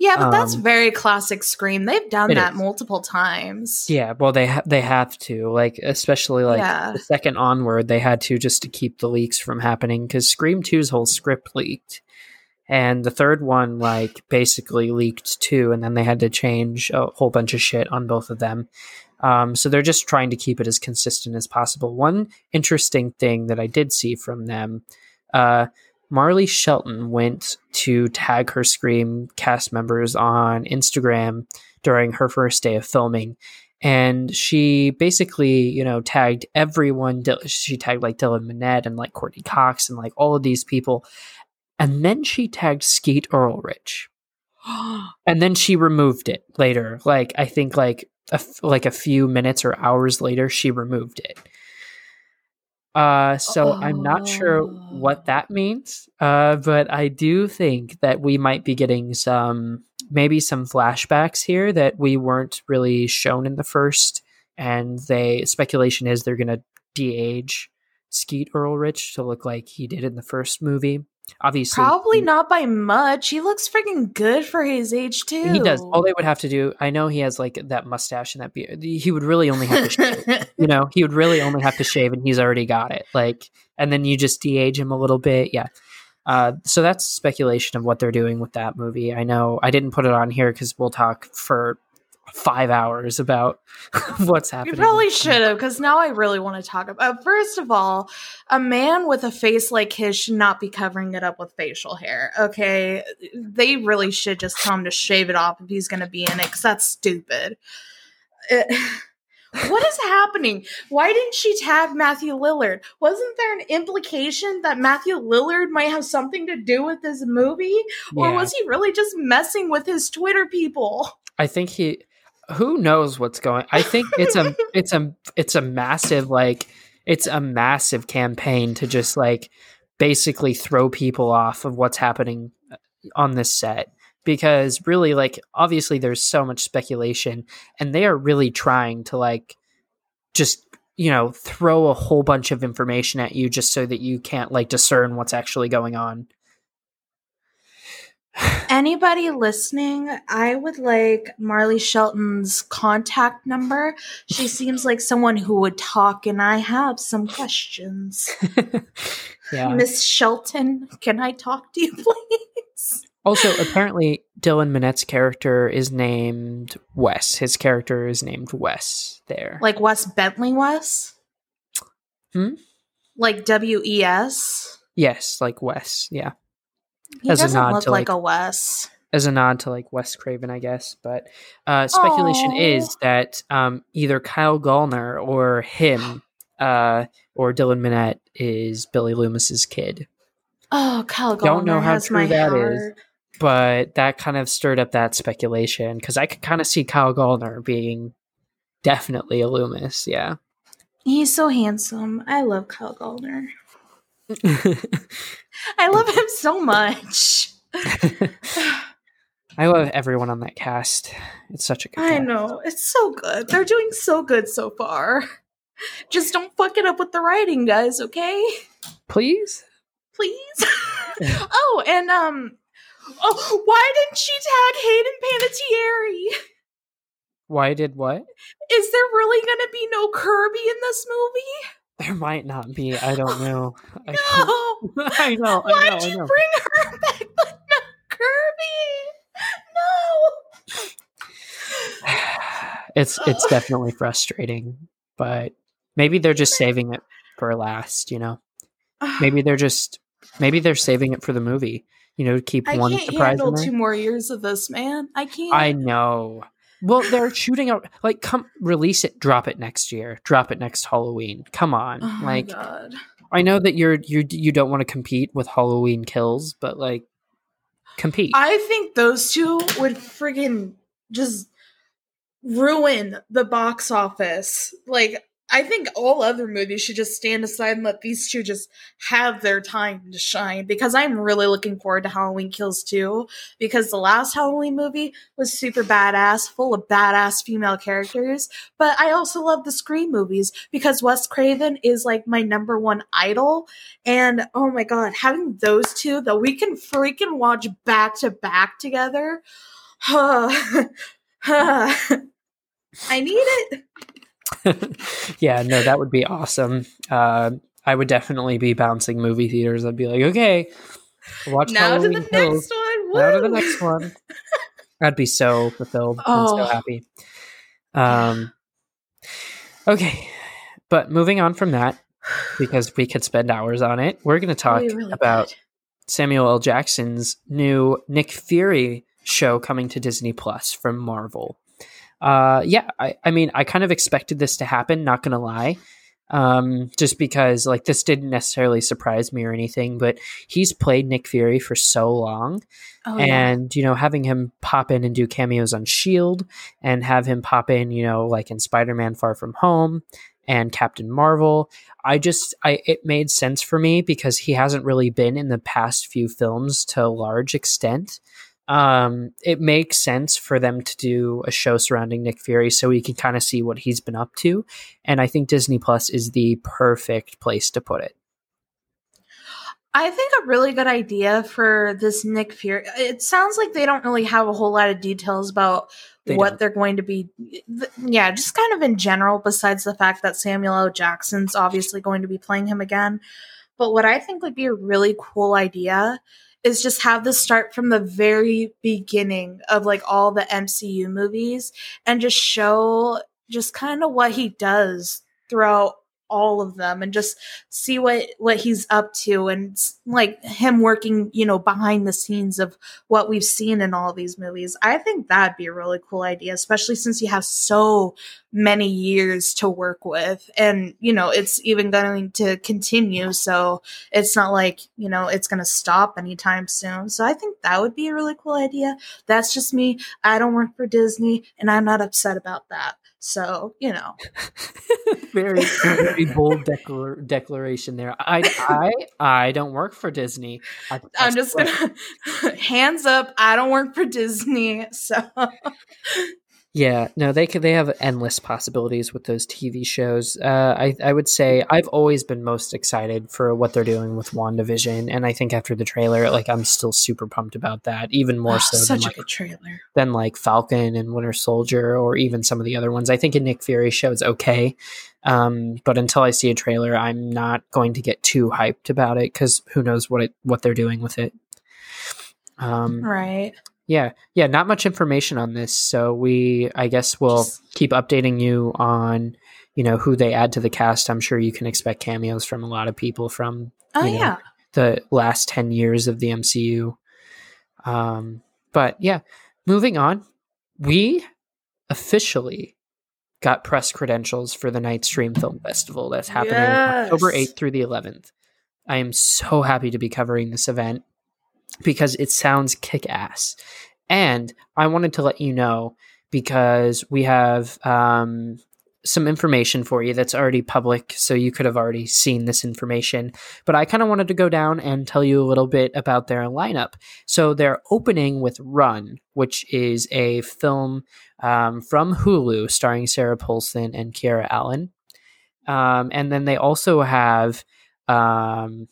Yeah, but um, that's very classic Scream. They've done that is. multiple times. Yeah, well, they ha- they have to like, especially like yeah. the second onward, they had to just to keep the leaks from happening because Scream 2's whole script leaked and the third one like basically leaked too and then they had to change a whole bunch of shit on both of them. Um, so they're just trying to keep it as consistent as possible. One interesting thing that i did see from them uh, marley shelton went to tag her scream cast members on instagram during her first day of filming. And she basically, you know, tagged everyone. She tagged like Dylan Minnette and like courteney Cox and like all of these people and then she tagged Skeet Ulrich. and then she removed it later. Like I think like a, like a few minutes or hours later, she removed it. Uh, so oh. I'm not sure what oh. that means. Uh, but I do think that we might be getting some maybe some flashbacks here that we weren't really shown in the first, and they speculation is they're gonna de-age Skeet Ulrich to look like he did in the first movie. Obviously, probably not by much. He looks freaking good for his age too. He does. All they would have to do, I know he has like that mustache and that beard. He would really only have to shave. you know, he would really only have to shave, and he's already got it. Like, and then you just de-age him a little bit. Yeah. Uh, so that's speculation of what they're doing with that movie. I know I didn't put it on here because we'll talk for five hours about what's happening. You probably should have, because now I really want to talk about. Uh, first of all, a man with a face like his should not be covering it up with facial hair. Okay, they really should just tell him to shave it off if he's going to be in it, because that's stupid. It, eh, what is happening? Why didn't she tag Matthew Lillard? Wasn't there an implication that Matthew Lillard might have something to do with this movie? Or yeah. was he really just messing with his Twitter people? I think he who knows what's going i think it's a it's a it's a massive like it's a massive campaign to just like basically throw people off of what's happening uh, on this set. Because really like obviously there's so much speculation and they are really trying to like just you know throw a whole bunch of information at you just so that you can't like discern what's actually going on Anybody listening, I would like Marley Shelton's contact number. She seems like someone who would talk, and I have some questions. yeah Miss Shelton, can I talk to you, please? also apparently dylan minnette's character is named wes his character is named wes there Like Wes Bentley Wes? Hmm? Like W E S? yes like wes yeah He As a doesn't nod look to, like, like- a Wes. as a nod to like Wes Craven, I guess. But uh, speculation Aw. is that um, either Kyle Gallner or him uh, or Dylan Minnette is Billy Loomis's kid. Oh, Kyle Gallner Don't know how true that is. heart. But that kind of stirred up that speculation because I could kind of see Kyle Gallner being definitely a Loomis. Yeah. He's so handsome. I love Kyle Gallner. I love him so much. I love everyone on that cast. It's such a good. I cast. know. It's so good. They're doing so good so far. Just don't fuck it up with the writing, guys, okay? Please. Please. oh, and um Oh, why didn't she tag Hayden Panettiere? Why did what? Is there really gonna be no Kirby in this movie? There might not be. I don't know. I, No. I know. I Why'd know. I you know. bring her back but not Kirby? No. it's it's definitely frustrating, but maybe they're just saving it for last. You know, maybe they're just maybe they're saving it for the movie. You know, to keep I one can't surprise. handle in there. two more years of this, man. I can't. I know. Well, they're shooting out like come release it, drop it next year, drop it next Halloween. Come on, Oh like. I know that you're you you don't want to compete with Halloween Kills, but like compete. I think those two would friggin' just ruin the box office. Like, I think all other movies should just stand aside and let these two just have their time to shine because I'm really looking forward to Halloween Kills 2 because the last Halloween movie was super badass, full of badass female characters. But I also love the Scream movies because Wes Craven is like my number one idol. And oh my god, having those two that we can freaking watch back to back together. Huh. I need it. yeah, no, that would be awesome. Uh, I would definitely be bouncing movie theaters. I'd be like, okay, watch now to the Kills. next one. Now to the next one. I'd be so fulfilled and Oh. so happy. Um, okay, but moving on from that, because we could spend hours on it, we're going to talk really about could. Samuel L. Jackson's new Nick Fury show coming to Disney Plus from Marvel. Uh, yeah, I, I mean, I kind of expected this to happen, not gonna lie. Um, just because like this didn't necessarily surprise me or anything, but he's played Nick Fury for so long Oh, yeah. and you know having him pop in and do cameos on shield and have him pop in you know like in spider-man far from home and captain marvel i just i it made sense for me because he hasn't really been in the past few films to a large extent um it makes sense for them to do a show surrounding nick fury so we can kind of see what he's been up to and i think disney plus is the perfect place to put it I think a really good idea for this Nick Fury. It sounds like they don't really have a whole lot of details about They what don't. they're going to be. th- Yeah, just kind of in general. Besides the fact that Samuel L. Jackson's obviously going to be playing him again, but what I think would be a really cool idea is just have this start from the very beginning of like all the MCU movies and just show just kind of what he does throughout all of them and just see what what he's up to and like him working you know behind the scenes of what we've seen in all these movies. I think that'd be a really cool idea especially since you have so many years to work with and you know it's even going to continue. So it's not like you know it's going to stop anytime soon. So i think that would be a really cool idea. That's just me. I don't work for disney and i'm not upset about that so you know, very very bold declar- declaration there. I I I don't work for Disney. I, am just gonna hands up. I don't work for Disney. So yeah, no, they could. They have endless possibilities with those TV shows. Uh, I I would say I've always been most excited for what they're doing with WandaVision, and I think after the trailer, like I'm still super pumped about that. Even more oh, so such than a like, trailer than like Falcon and Winter Soldier, or even some of the other ones. I think a Nick Fury show is okay, um, but until I see a trailer, I'm not going to get too hyped about it because who knows what it what they're doing with it. Um, right. Yeah, yeah, not much information on this, so we I guess we'll Just... keep updating you on you know who they add to the cast. I'm sure you can expect cameos from a lot of people from oh know, yeah the last ten years of the MCU. Um, but yeah, moving on, we officially got press credentials for the Nightstream Film Festival that's happening yes. October 8th through the 11th. I am so happy to be covering this event because it sounds kick ass. And I wanted to let you know because we have um, some information for you that's already public, so you could have already seen this information. But I kind of wanted to go down and tell you a little bit about their lineup. So they're opening with Run, which is a film um, from Hulu starring Sarah Paulson and Kiera Allen. Um, and then they also have um,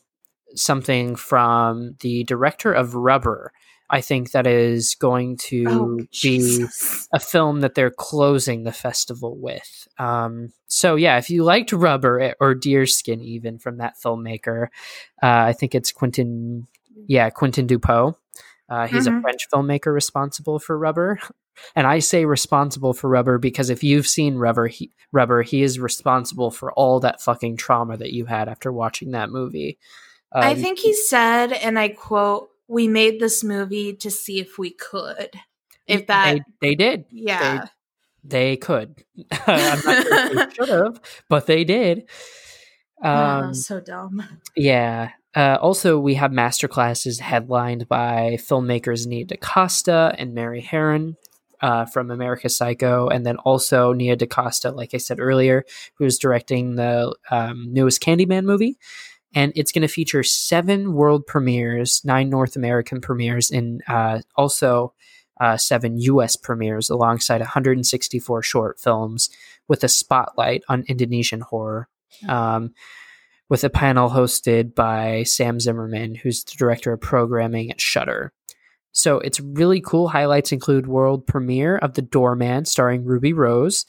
something from the director of Rubber. I think that is going to oh, be a film that they're closing the festival with. Um, so yeah, if you liked Rubber eh, or Deerskin, even from that filmmaker, uh, I think it's Quentin. Yeah, Quentin Dupieux. Uh, he's mm-hmm. a French filmmaker responsible for Rubber. And I say responsible for Rubber because if you've seen Rubber, he, Rubber, he is responsible for all that fucking trauma that you had after watching that movie. Um, I think he said, and I quote, "We made this movie to see if we could." If that they, they did, yeah, they, they could. I'm not sure they should have, but they did. Oh, um, oh, so dumb. Yeah. Uh, also, we have master classes headlined by filmmakers Nia DaCosta and Mary Harron uh, from American Psycho, and then also Nia DaCosta, like I said earlier, who's directing the um, newest Candyman movie and it's going to feature seven world premieres, nine North American premieres, and uh, also uh, seven U.S. premieres, alongside 164 short films, with a spotlight on Indonesian horror. Um, with a panel hosted by Sam Zimmerman, who's the director of programming at Shudder. So it's really cool. Highlights include world premiere of The Doorman, starring Ruby Rose,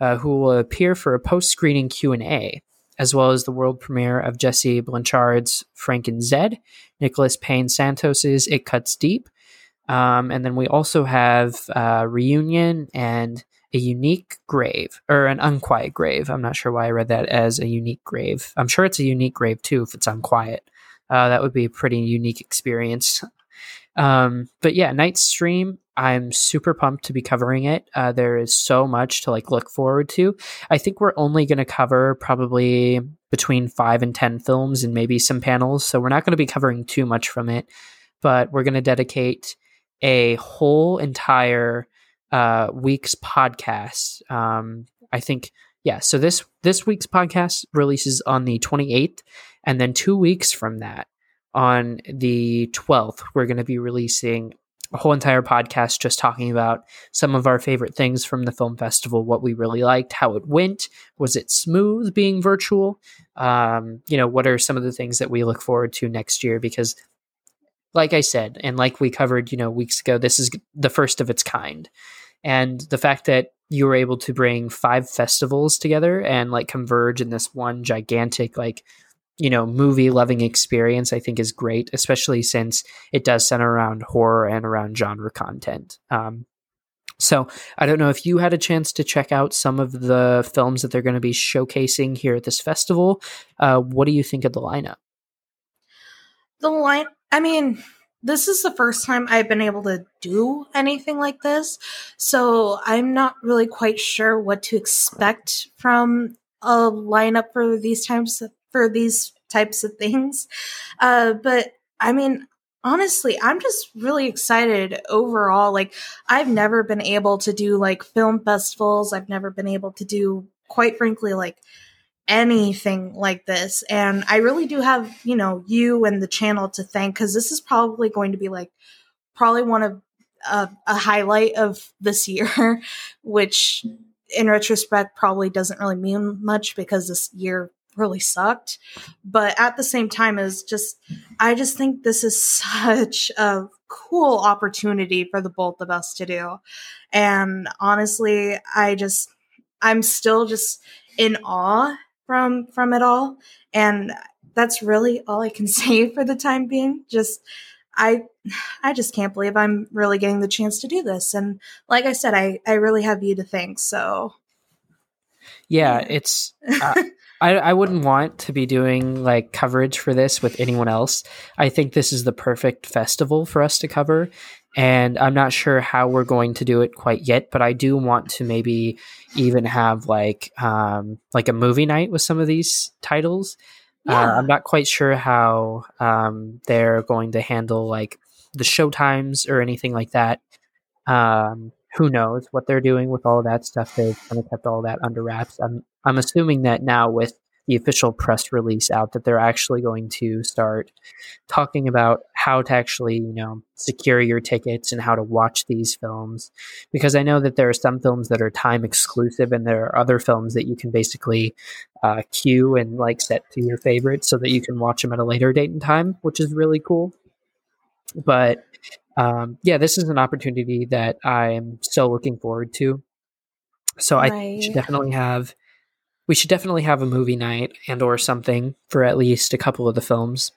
uh, who will appear for a post-screening Q and A as well as the world premiere of Jesse Blanchard's Frank & Zed, Nicholas Payne Santos's It Cuts Deep. Um, and then we also have uh, Reunion and a unique grave, or an unquiet grave. I'm not sure why I read that as a unique grave. I'm sure it's a unique grave too if it's unquiet. Uh, that would be a pretty unique experience. Um, but yeah, Nightstream I'm super pumped to be covering it. Uh, there is so much to like look forward to. I think we're only going to cover probably between five and ten films and maybe some panels, so we're not going to be covering too much from it. But we're going to dedicate a whole entire uh, week's podcast. Um, I think, yeah. So this this week's podcast releases on the 28th, and then two weeks from that, on the 12th, we're going to be releasing a whole entire podcast just talking about some of our favorite things from the film festival, what we really liked, how it went, was it smooth being virtual? Um, you know, what are some of the things that we look forward to next year? Because, like I said, and like we covered, you know, weeks ago, this is the first of its kind, and the fact that you were able to bring five festivals together and like converge in this one gigantic like you know movie loving experience i think is great especially since it does center around horror and around genre content um, So I don't know if you had a chance to check out some of the films that they're going to be showcasing here at this festival. Uh, what do you think of the lineup? The line, I mean, this is the first time I've been able to do anything like this. So I'm not really quite sure what to expect from a lineup for these times for these types of things. Uh, but I mean, honestly, I'm just really excited overall. Like, I've never been able to do like film festivals. I've never been able to do, quite frankly, like anything like this. And I really do have, you know, you and the channel to thank because this is probably going to be like probably one of uh, a highlight of this year, which in retrospect probably doesn't really mean much because this year really sucked. But at the same time, is just I just think this is such a cool opportunity for the both of us to do. And honestly, I just I'm still just in awe from from it all. And that's really all i can say for the time being. Just i i just can't believe i'm really getting the chance to do this. And like i said i i really have you to thank so. Yeah it's uh, I, I wouldn't want to be doing like coverage for this with anyone else. I think this is the perfect festival for us to cover and I'm not sure how we're going to do it quite yet, but I do want to maybe even have like um, like a movie night with some of these titles. Uh, yeah. Uh, I'm not quite sure how um, they're going to handle like the show times or anything like that. Um, who knows what they're doing with all that stuff? They've kind of kept all that under wraps. I'm I'm assuming that now with the official press release out that they're actually going to start talking about how to actually, you know, secure your tickets and how to watch these films. Because I know that there are some films that are time exclusive, and there are other films that you can basically uh, queue and like set to your favorites so that you can watch them at a later date and time, which is really cool. But um, yeah, this is an opportunity that I'm so looking forward to. So right. I should definitely have we should definitely have a movie night and or something for at least a couple of the films.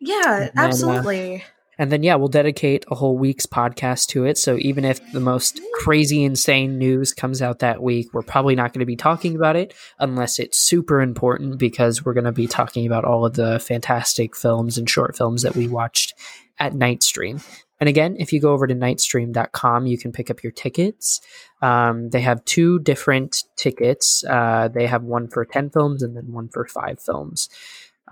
Yeah, and absolutely. Then, uh, and then yeah, we'll dedicate a whole week's podcast to it. So even if the most crazy insane news comes out that week, we're probably not going to be talking about it unless it's super important because we're going to be talking about all of the fantastic films and short films that we watched at Nightstream. And again, if you go over to nightstream.com, you can pick up your tickets. Um, they have two different tickets. Uh, they have one for 10 films and then one for five films.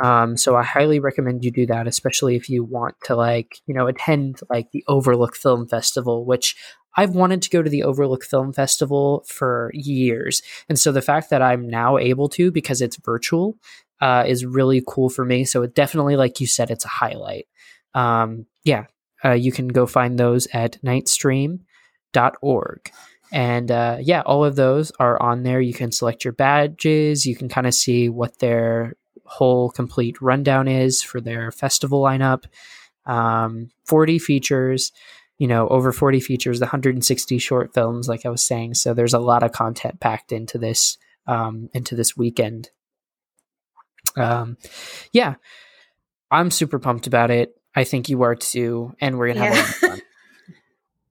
Um, so I highly recommend you do that, especially if you want to like, you know, attend like the Overlook Film Festival, which I've wanted to go to the Overlook Film Festival for years. And so the fact that I'm now able to because it's virtual uh, is really cool for me. So it definitely, like you said, it's a highlight. Um, yeah, uh, you can go find those at nightstream.org. And uh, yeah, all of those are on there. You can select your badges. You can kind of see what their whole complete rundown is for their festival lineup. Um, 40 features, you know, over 40 features, the 160 short films, like I was saying. So there's a lot of content packed into this um, into this weekend. Um, yeah, I'm super pumped about it. I think you are too, and we're gonna have yeah. a lot of fun.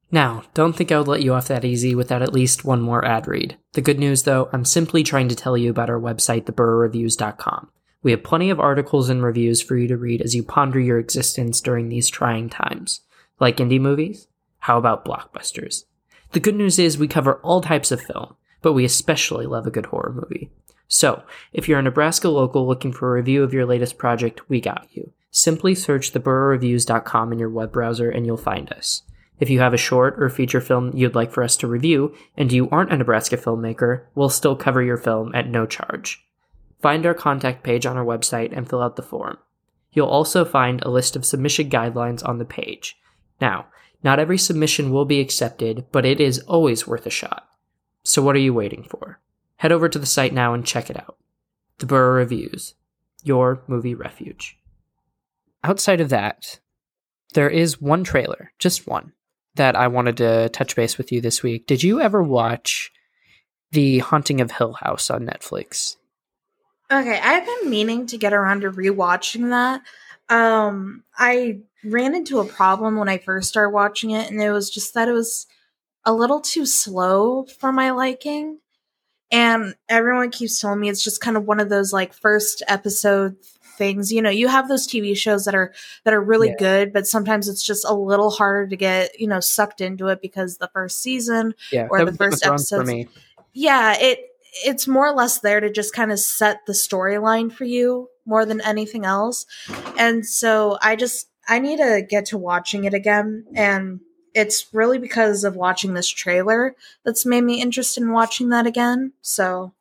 Now, don't think I would let you off that easy without at least one more ad read. The good news, though, I'm simply trying to tell you about our website, theburrowreviews.com. We have plenty of articles and reviews for you to read as you ponder your existence during these trying times. Like indie movies? How about blockbusters? The good news is we cover all types of film, but we especially love a good horror movie. So, if you're a Nebraska local looking for a review of your latest project, we got you. Simply search theburrowreviews.com in your web browser and you'll find us. If you have a short or feature film you'd like for us to review, and you aren't a Nebraska filmmaker, we'll still cover your film at no charge. Find our contact page on our website and fill out the form. You'll also find a list of submission guidelines on the page. Now, not every submission will be accepted, but it is always worth a shot. So what are you waiting for? Head over to the site now and check it out. The Burrow Reviews, your movie refuge outside of that, there is one trailer, just one, that I wanted to touch base with you this week. Did you ever watch The Haunting of Hill House on Netflix? Okay, I've been meaning to get around to rewatching that. Um, I ran into a problem when I first started watching it, and it was just that it was a little too slow for my liking. And everyone keeps telling me it's just kind of one of those like first episode things. You know, you have those TV shows that are that are really Yeah. good, but sometimes it's just a little harder to get, you know, sucked into it because the first season Yeah, or the was Game of first episode. yeah it it's more or less there to just kind of set the storyline for you more than anything else and so i just i need to get to watching it again and it's really because of watching this trailer that's made me interested in watching that again so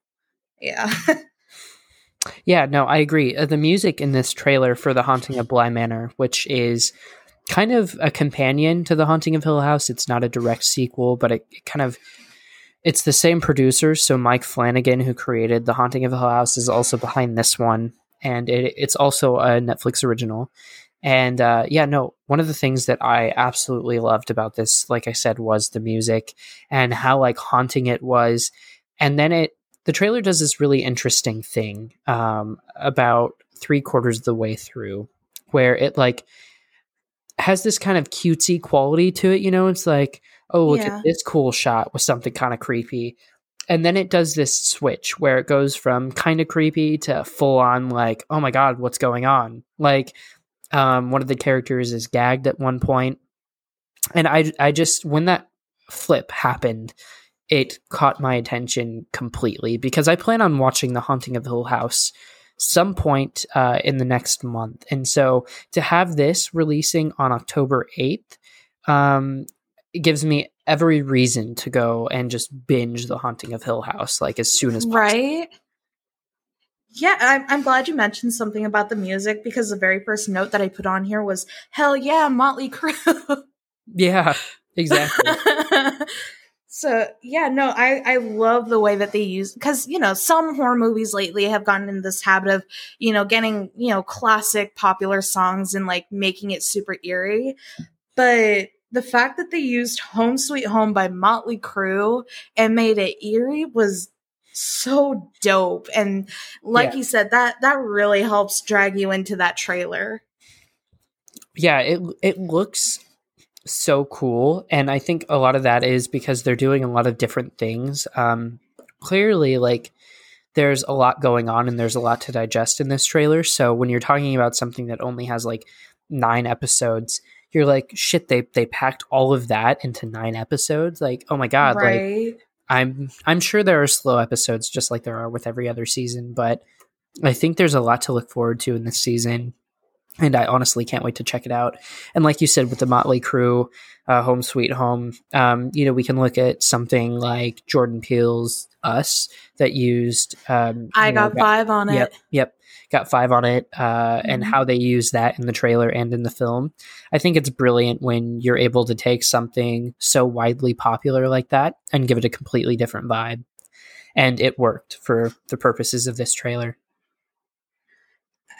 yeah Yeah, no, I agree. Uh, the music in this trailer for The Haunting of Bly Manor, which is kind of a companion to The Haunting of Hill House, it's not a direct sequel, but it, it kind of it's the same producers. So Mike Flanagan, who created The Haunting of Hill House, is also behind this one, and it, it's also a Netflix original. And uh, yeah, no, one of the things that I absolutely loved about this, like I said, was the music and how like haunting it was. And then it the trailer does this really interesting thing um, about three quarters of the way through where it like has this kind of cutesy quality to it you know? It's like oh look Yeah. at this cool shot with something kind of creepy. And then it does this switch where it goes from kind of creepy to full on like oh my god what's going on? Like um, one of the characters is gagged at one point and i i just when that flip happened it caught my attention completely because I plan on watching The Haunting of Hill House some point uh, in the next month. And so to have this releasing on October 8th, um, it gives me every reason to go and just binge The Haunting of Hill House like as soon as possible. right yeah I'm, I'm glad you mentioned something about the music because the very first note that i put on here was hell yeah motley crue Yeah, exactly. so yeah no i i love the way that they use because you know some horror movies lately have gotten in this habit of you know getting you know classic popular songs and like making it super eerie. But the fact that they used home sweet home by motley crue and made it eerie was so dope. And like Yeah. you said that that really helps drag you into that trailer. Yeah it it looks so cool and i think a lot of that is because they're doing a lot of different things. Um clearly like there's a lot going on and there's a lot to digest in this trailer so when you're talking about something that only has like nine episodes you're like shit they they packed all of that into nine episodes? Like oh my god like right. I'm I'm sure there are slow episodes just like there are with every other season, but I think there's a lot to look forward to in this season. And I honestly can't wait to check it out. And like you said, with the Motley Crue, uh, Home Sweet Home, um, you know, we can look at something like Jordan Peele's Us that used. Um, i you know, got five on it Yep, yep. Got five on it, uh, and Mhm. how they use that in the trailer and in the film. I think it's brilliant when you're able to take something so widely popular like that and give it a completely different vibe. And it worked for the purposes of this trailer.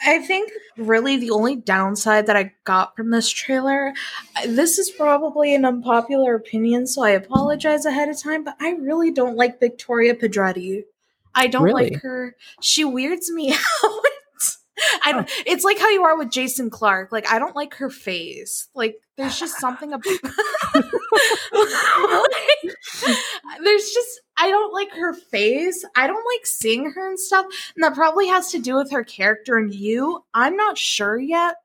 I think really the only downside that I got from this trailer, this is probably an unpopular opinion, so I apologize ahead of time, but I really don't like Victoria Pedretti. I don't Really? like her. She weirds me out. I don't, it's like how you are with Jason Clarke. Like I don't like her face. Like there's just something about there's just I don't like her face. I don't like seeing her and stuff. And that probably has to do with her character and you. I'm not sure yet.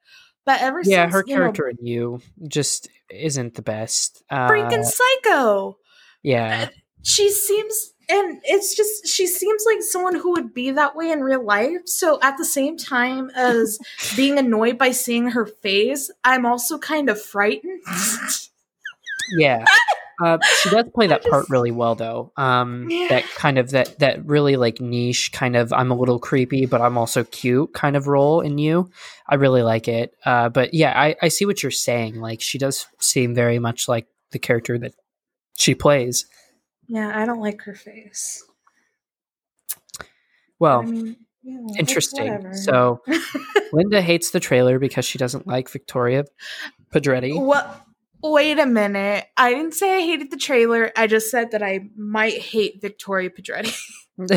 But ever yeah, since her you know, character in you just isn't the best. Uh, freaking psycho. yeah, She seems and it's just she seems like someone who would be that way in real life. So at the same time as being annoyed by seeing her face, I'm also kind of frightened. yeah. Uh, she does play that part really well, though. Um, Yeah. That kind of that that really like niche kind of I'm a little creepy, but I'm also cute kind of role in you. I really like it. Uh, but yeah, I, I see what you're saying. Like she does seem very much like the character that she plays. Yeah, I don't like her face. Well, I mean, yeah, interesting. So Linda hates the trailer because she doesn't like Victoria Pedretti. Well, Wait a minute. I didn't say I hated the trailer. I just said that I might hate Victoria Pedretti.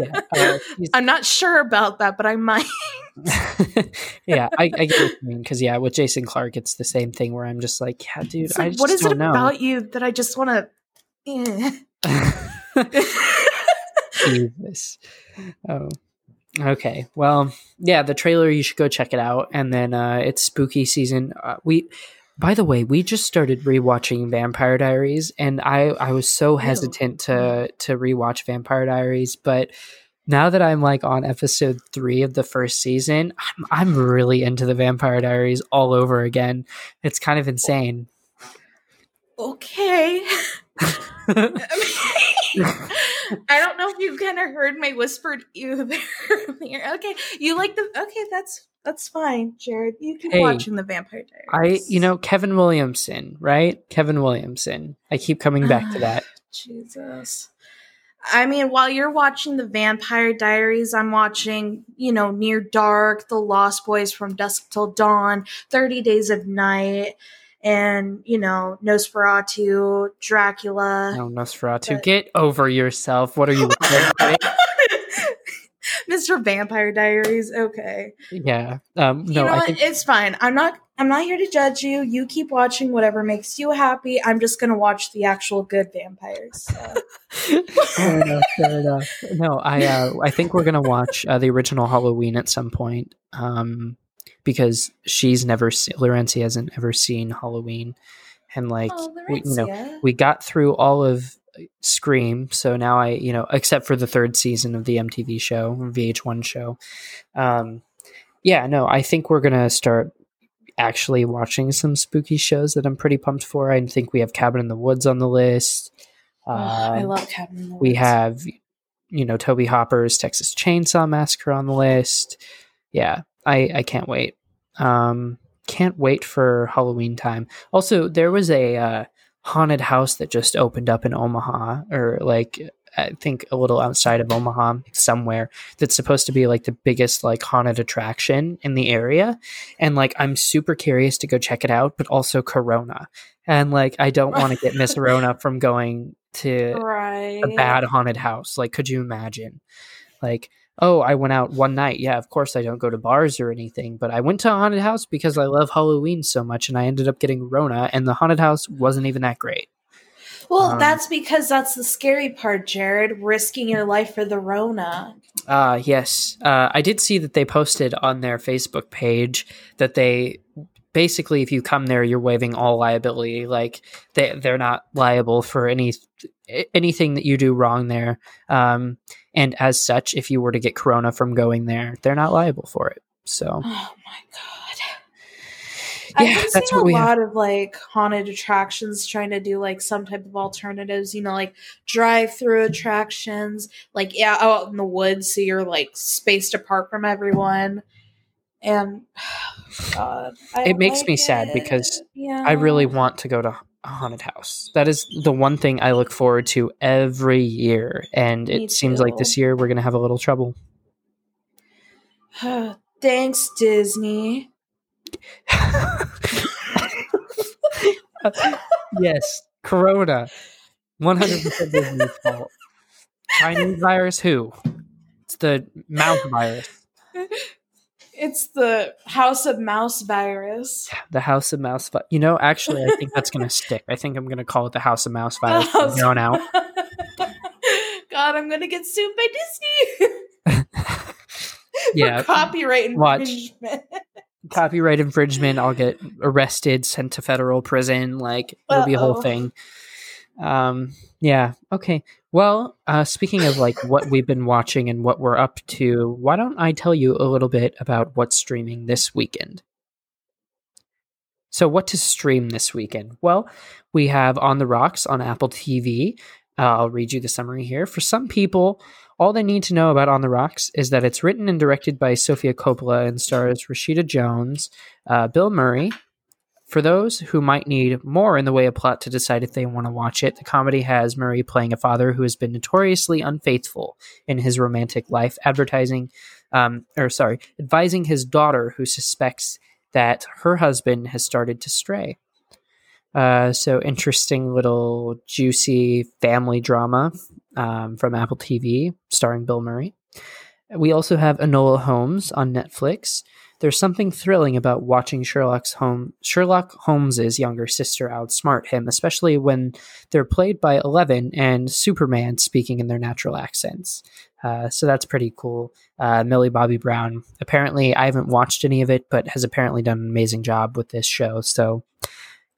yeah, uh, I'm not sure about that, but I might. yeah, I, I, get what you mean because yeah, with Jason Clarke, it's the same thing where I'm just like, yeah, dude, like, what is it know. about you that I just want to? Eh. Jesus. Oh. Okay. Well, yeah, the trailer you should go check it out and then uh it's spooky season. Uh, we by the way, we just started rewatching Vampire Diaries and I I was so hesitant to to rewatch Vampire Diaries, but now that I'm like on episode 3 of the first season, I'm I'm really into the Vampire Diaries all over again. It's kind of insane. Okay. I don't know if you kind of heard my whispered ear there. okay, you like the okay? That's that's fine, Jared. You keep hey, watching the Vampire Diaries. I, you know, Kevin Williamson, right? Kevin Williamson. I keep coming back to that. Jesus. I mean, while you're watching the Vampire Diaries, I'm watching, you know, Near Dark, The Lost Boys from Dusk Till Dawn, 30 Days of Night and you know Nosferatu, Dracula. No, Nosferatu. But... Get over yourself. What are you? Mr. Vampire Diaries. Okay. Yeah. Um, no, you know think... it's fine. I'm not. I'm not here to judge you. You keep watching whatever makes you happy. I'm just gonna watch the actual good vampires. So. fair enough. Fair enough. No, I. Uh, I think we're gonna watch uh, the original Halloween at some point. Um, because she's never seen Laurencia hasn't ever seen Halloween, and like oh, we, you know we got through all of Scream, so now I you know except for the third season of the MTV show VH1 show, um, yeah no I think we're gonna start actually watching some spooky shows that I'm pretty pumped for. I think we have Cabin in the Woods on the list. Oh, uh, I love Cabin in the Woods. We have you know Tobe Hooper's Texas Chainsaw Massacre on the list. Yeah, I I can't wait. Um, can't wait for Halloween time. Also, there was a uh, haunted house that just opened up in Omaha, or like I think a little outside of Omaha somewhere that's supposed to be like the biggest like haunted attraction in the area. And like I'm super curious to go check it out, but also Corona. And like I don't want to get Miss Rona from going to right. a bad haunted house. Like could you imagine? Like oh, I went out one night. Yeah, of course I don't go to bars or anything, but I went to a haunted house because I love Halloween so much and I ended up getting Rona and the haunted house wasn't even that great. Well, um, that's because that's the scary part, Jared, risking your life for the Rona. Ah, uh, yes. Uh, I did see that they posted on their Facebook page that they basically if you come there you're waiving all liability like they they're not liable for any anything that you do wrong there um, and as such if you were to get corona from going there they're not liable for it so oh my god yeah, I've been seeing a lot have. of like haunted attractions trying to do like some type of alternatives, you know, like drive through attractions, like yeah, out in the woods, so you're like spaced apart from everyone and God, it makes like me it. sad because yeah. I really want to go to a haunted house. That is the one thing I look forward to every year, and me it seems like this year we're gonna have a little trouble. Thanks, Disney. yes, Corona, one hundred percent Disney's fault. Chinese virus, who? It's the mouth virus. It's the House of Mouse virus. The House of Mouse. Vi- you know, actually, I think that's going to stick. I think I'm going to call it the House of Mouse virus from here on out. God, I'm going to get sued by Disney. yeah, copyright infringement. Watch. Copyright infringement. I'll get arrested, sent to federal prison. Like it'll Uh-oh. be a whole thing. Um. Yeah. Okay. Well, uh, speaking of like what we've been watching and what we're up to, why don't I tell you a little bit about what's streaming this weekend? So, what to stream this weekend? Well, we have On the Rocks on Apple TV. Uh, I'll read you the summary here. For some people, all they need to know about On the Rocks is that it's written and directed by Sofia Coppola and stars Rashida Jones, uh, Bill Murray, for those who might need more in the way of plot to decide if they want to watch it, the comedy has Murray playing a father who has been notoriously unfaithful in his romantic life, advertising, um, or sorry, advising his daughter who suspects that her husband has started to stray. Uh, so interesting little juicy family drama um, from Apple TV, starring Bill Murray. We also have Enola Holmes on Netflix. There's something thrilling about watching Sherlock's home Sherlock Holmes's younger sister outsmart him, especially when they're played by Eleven and Superman speaking in their natural accents. Uh, so that's pretty cool. Uh, Millie Bobby Brown. Apparently, I haven't watched any of it, but has apparently done an amazing job with this show. So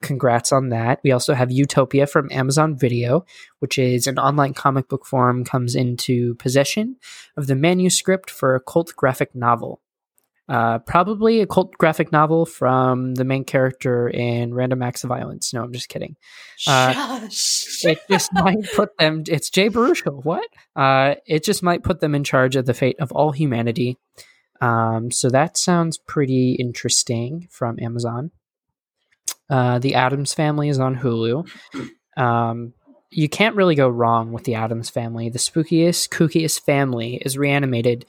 congrats on that. We also have Utopia from Amazon Video, which is an online comic book form comes into possession of the manuscript for a cult graphic novel. Uh, probably a cult graphic novel from the main character in Random Acts of Violence. No, I'm just kidding. Uh, it just might put them. It's Jay Baruchel. What? Uh, it just might put them in charge of the fate of all humanity. Um, so that sounds pretty interesting from Amazon. Uh, the Addams Family is on Hulu. Um, you can't really go wrong with the Addams Family. The spookiest, kookiest family is reanimated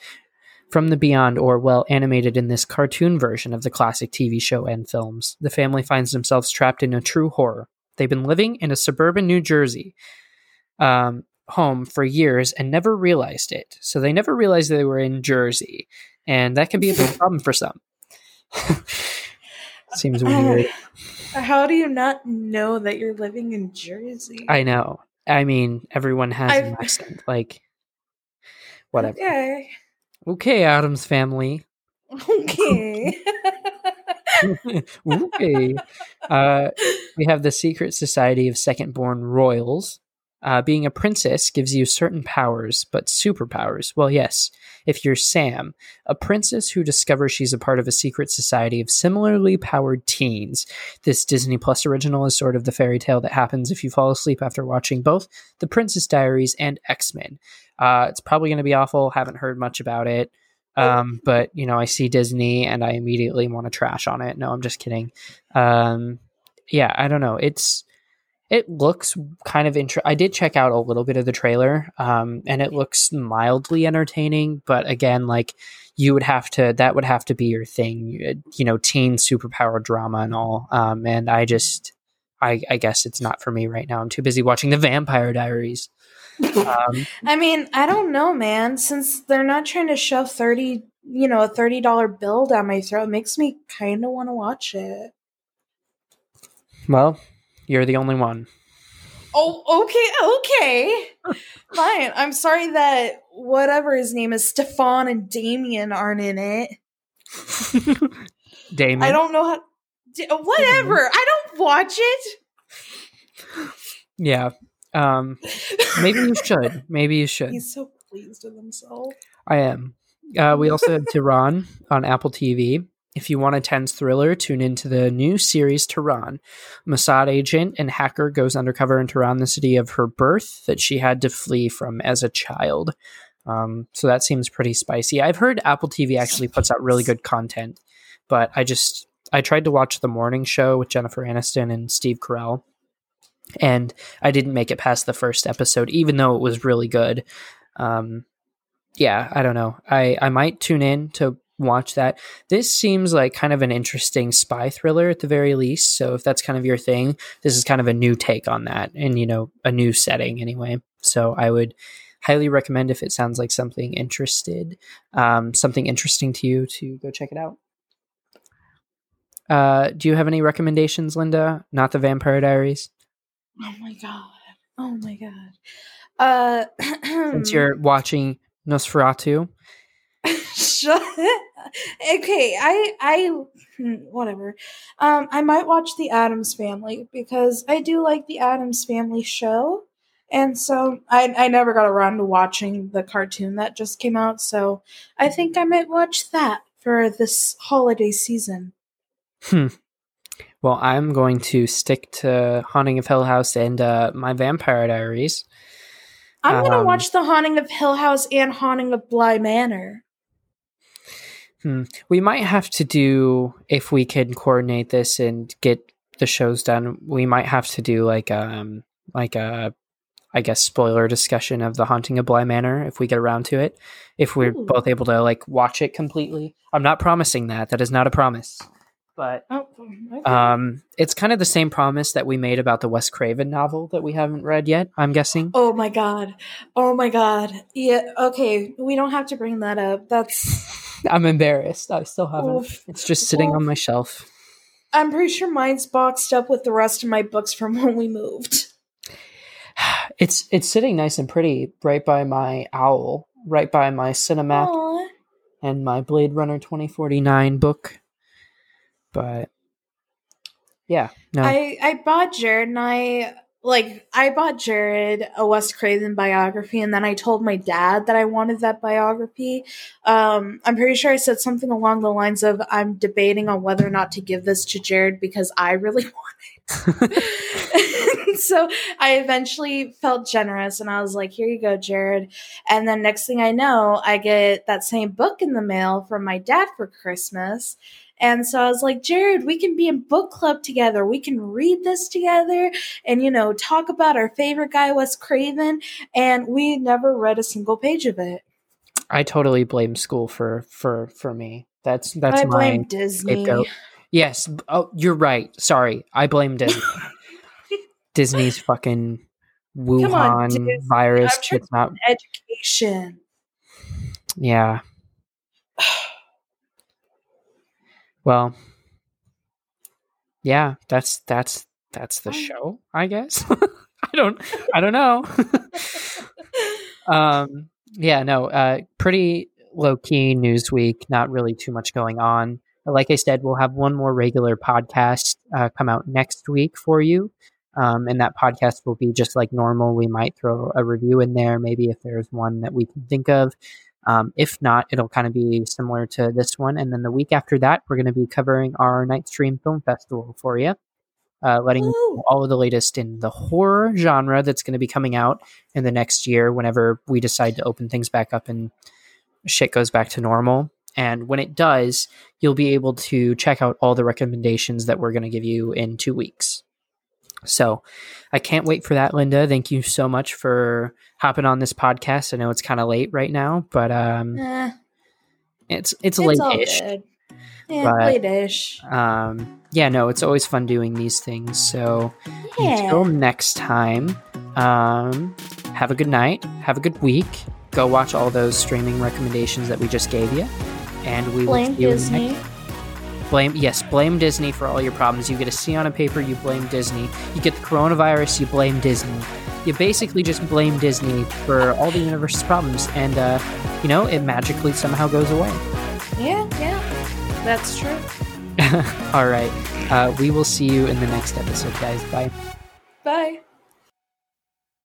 from the beyond or well animated in this cartoon version of the classic TV show and films. The family finds themselves trapped in a true horror. They've been living in a suburban New Jersey um, home for years and never realized it. So they never realized they were in Jersey, and that can be a big problem for some. Seems weird. How do you not know that you're living in Jersey? I know. I mean, everyone has I've... an accent. Like, whatever. Okay. Okay, Addams family. Okay. okay. Uh, we have the Secret Society of Second Born Royals. Uh, being a princess gives you certain powers, but superpowers. Well, yes, if you're Sam, a princess who discovers she's a part of a secret society of similarly powered teens. This Disney Plus original is sort of the fairy tale that happens if you fall asleep after watching both The Princess Diaries and X Men. Uh, it's probably going to be awful. Haven't heard much about it. Um, but you know, I see Disney and I immediately want to trash on it. No, I'm just kidding. Um, yeah, I don't know. It's it looks kind of interesting. I did check out a little bit of the trailer, um, and it looks mildly entertaining. But again, like you would have to, that would have to be your thing, you know, teen superpower drama and all. Um, and I just, I, I guess it's not for me right now. I'm too busy watching the Vampire Diaries. Um, I mean, I don't know, man. Since they're not trying to shove thirty, you know, a thirty dollar bill down my throat, makes me kind of want to watch it. Well, you're the only one. Oh, okay, okay. Fine. I'm sorry that whatever his name is, Stefan and Damien aren't in it. Damien. I don't know how. Whatever. I don't watch it. Yeah. Um. Maybe you should. Maybe you should. He's so pleased with himself. I am. Uh, we also have Tehran on Apple TV. If you want a tense thriller, tune into the new series Tehran. Mossad agent and hacker goes undercover in Tehran, the city of her birth that she had to flee from as a child. Um, so that seems pretty spicy. I've heard Apple TV actually puts out really good content, but I just I tried to watch the morning show with Jennifer Aniston and Steve Carell, and I didn't make it past the first episode, even though it was really good. Um, yeah, I don't know. I I might tune in to watch that. This seems like kind of an interesting spy thriller at the very least. So if that's kind of your thing, this is kind of a new take on that and, you know, a new setting anyway. So I would highly recommend if it sounds like something interested, um, something interesting to you to go check it out. Uh, do you have any recommendations, Linda? Not the Vampire Diaries. Oh my god! Oh my god! Uh, Since you're watching Nosferatu, okay, I I hmm, whatever. Um, I might watch the Addams Family because I do like the Addams Family show, and so I I never got around to watching the cartoon that just came out. So I think I might watch that for this holiday season. Hmm. Well, I'm going to stick to Haunting of Hill House and uh, my Vampire Diaries. I'm gonna um, watch the Haunting of Hill House and Haunting of Bly Manor. Hmm. We might have to do if we can coordinate this and get the shows done. We might have to do like um like a I guess spoiler discussion of the Haunting of Bly Manor if we get around to it. If we're Ooh. both able to like watch it completely. I'm not promising that. That is not a promise. but Oh, okay. um, it's kind of the same promise that we made about the Wes Craven novel that we haven't read yet. I'm guessing. oh my god. Oh my god. Yeah. Okay. We don't have to bring that up. That's. I'm embarrassed. I still haven't. Oof. It's just sitting Oof. on my shelf. I'm pretty sure mine's boxed up with the rest of my books from when we moved. It's it's sitting nice and pretty right by my owl, right by my Cinemac Aw. and my Blade Runner 2049 book. But yeah, no. I I bought Jared and I like I bought Jared a Wes Craven biography and then I told my dad that I wanted that biography. Um I'm pretty sure I said something along the lines of I'm debating on whether or not to give this to Jared because I really want it. so I eventually felt generous and I was like, here you go, Jared. And then next thing I know, I get that same book in the mail from my dad for Christmas. And so I was like, Jared, we can be in book club together. We can read this together and, you know, talk about our favorite guy, Wes Craven. And we never read a single page of it. I totally blame school for for for me. That's that's I my blame Disney. scapegoat. Yes. Oh, you're right. Sorry, I blame Disney. Disney's fucking Wuhan on, virus. I'm It's not. Education. Yeah. Well. Yeah, that's that's that's the show. I guess. I don't. I don't know. um. Yeah. No. Uh. Pretty low key news week. Not really too much going on. Like I said, we'll have one more regular podcast uh, come out next week for you. Um, and that podcast will be just like normal. We might throw a review in there, maybe if there's one that we can think of. Um, if not, it'll kind of be similar to this one. And then the week after that, we're going to be covering our Nightstream Film Festival for you, uh, letting you Woo. know all of the latest in the horror genre that's going to be coming out in the next year whenever we decide to open things back up and shit goes back to normal. And when it does, you'll be able to check out all the recommendations that we're going to give you in two weeks. So I can't wait for that, Linda. Thank you so much for hopping on this podcast. I know it's kind of late right now, but um, Eh, it's it's it's late-ish. Yeah, but- late-ish. Um, yeah, no, it's always fun doing these things. So Yeah. until next time, um, have a good night. Have a good week. Go watch all those streaming recommendations that we just gave you, and we will Blame see you next Disney. Blame yes, blame Disney for all your problems. You get a C on a paper, you blame Disney. You get the coronavirus, you blame Disney. You basically just blame Disney for all the universe's problems, and uh, you know it magically somehow goes away. Yeah, yeah. That's true. all right, uh, we will see you in the next episode, guys. Bye. Bye.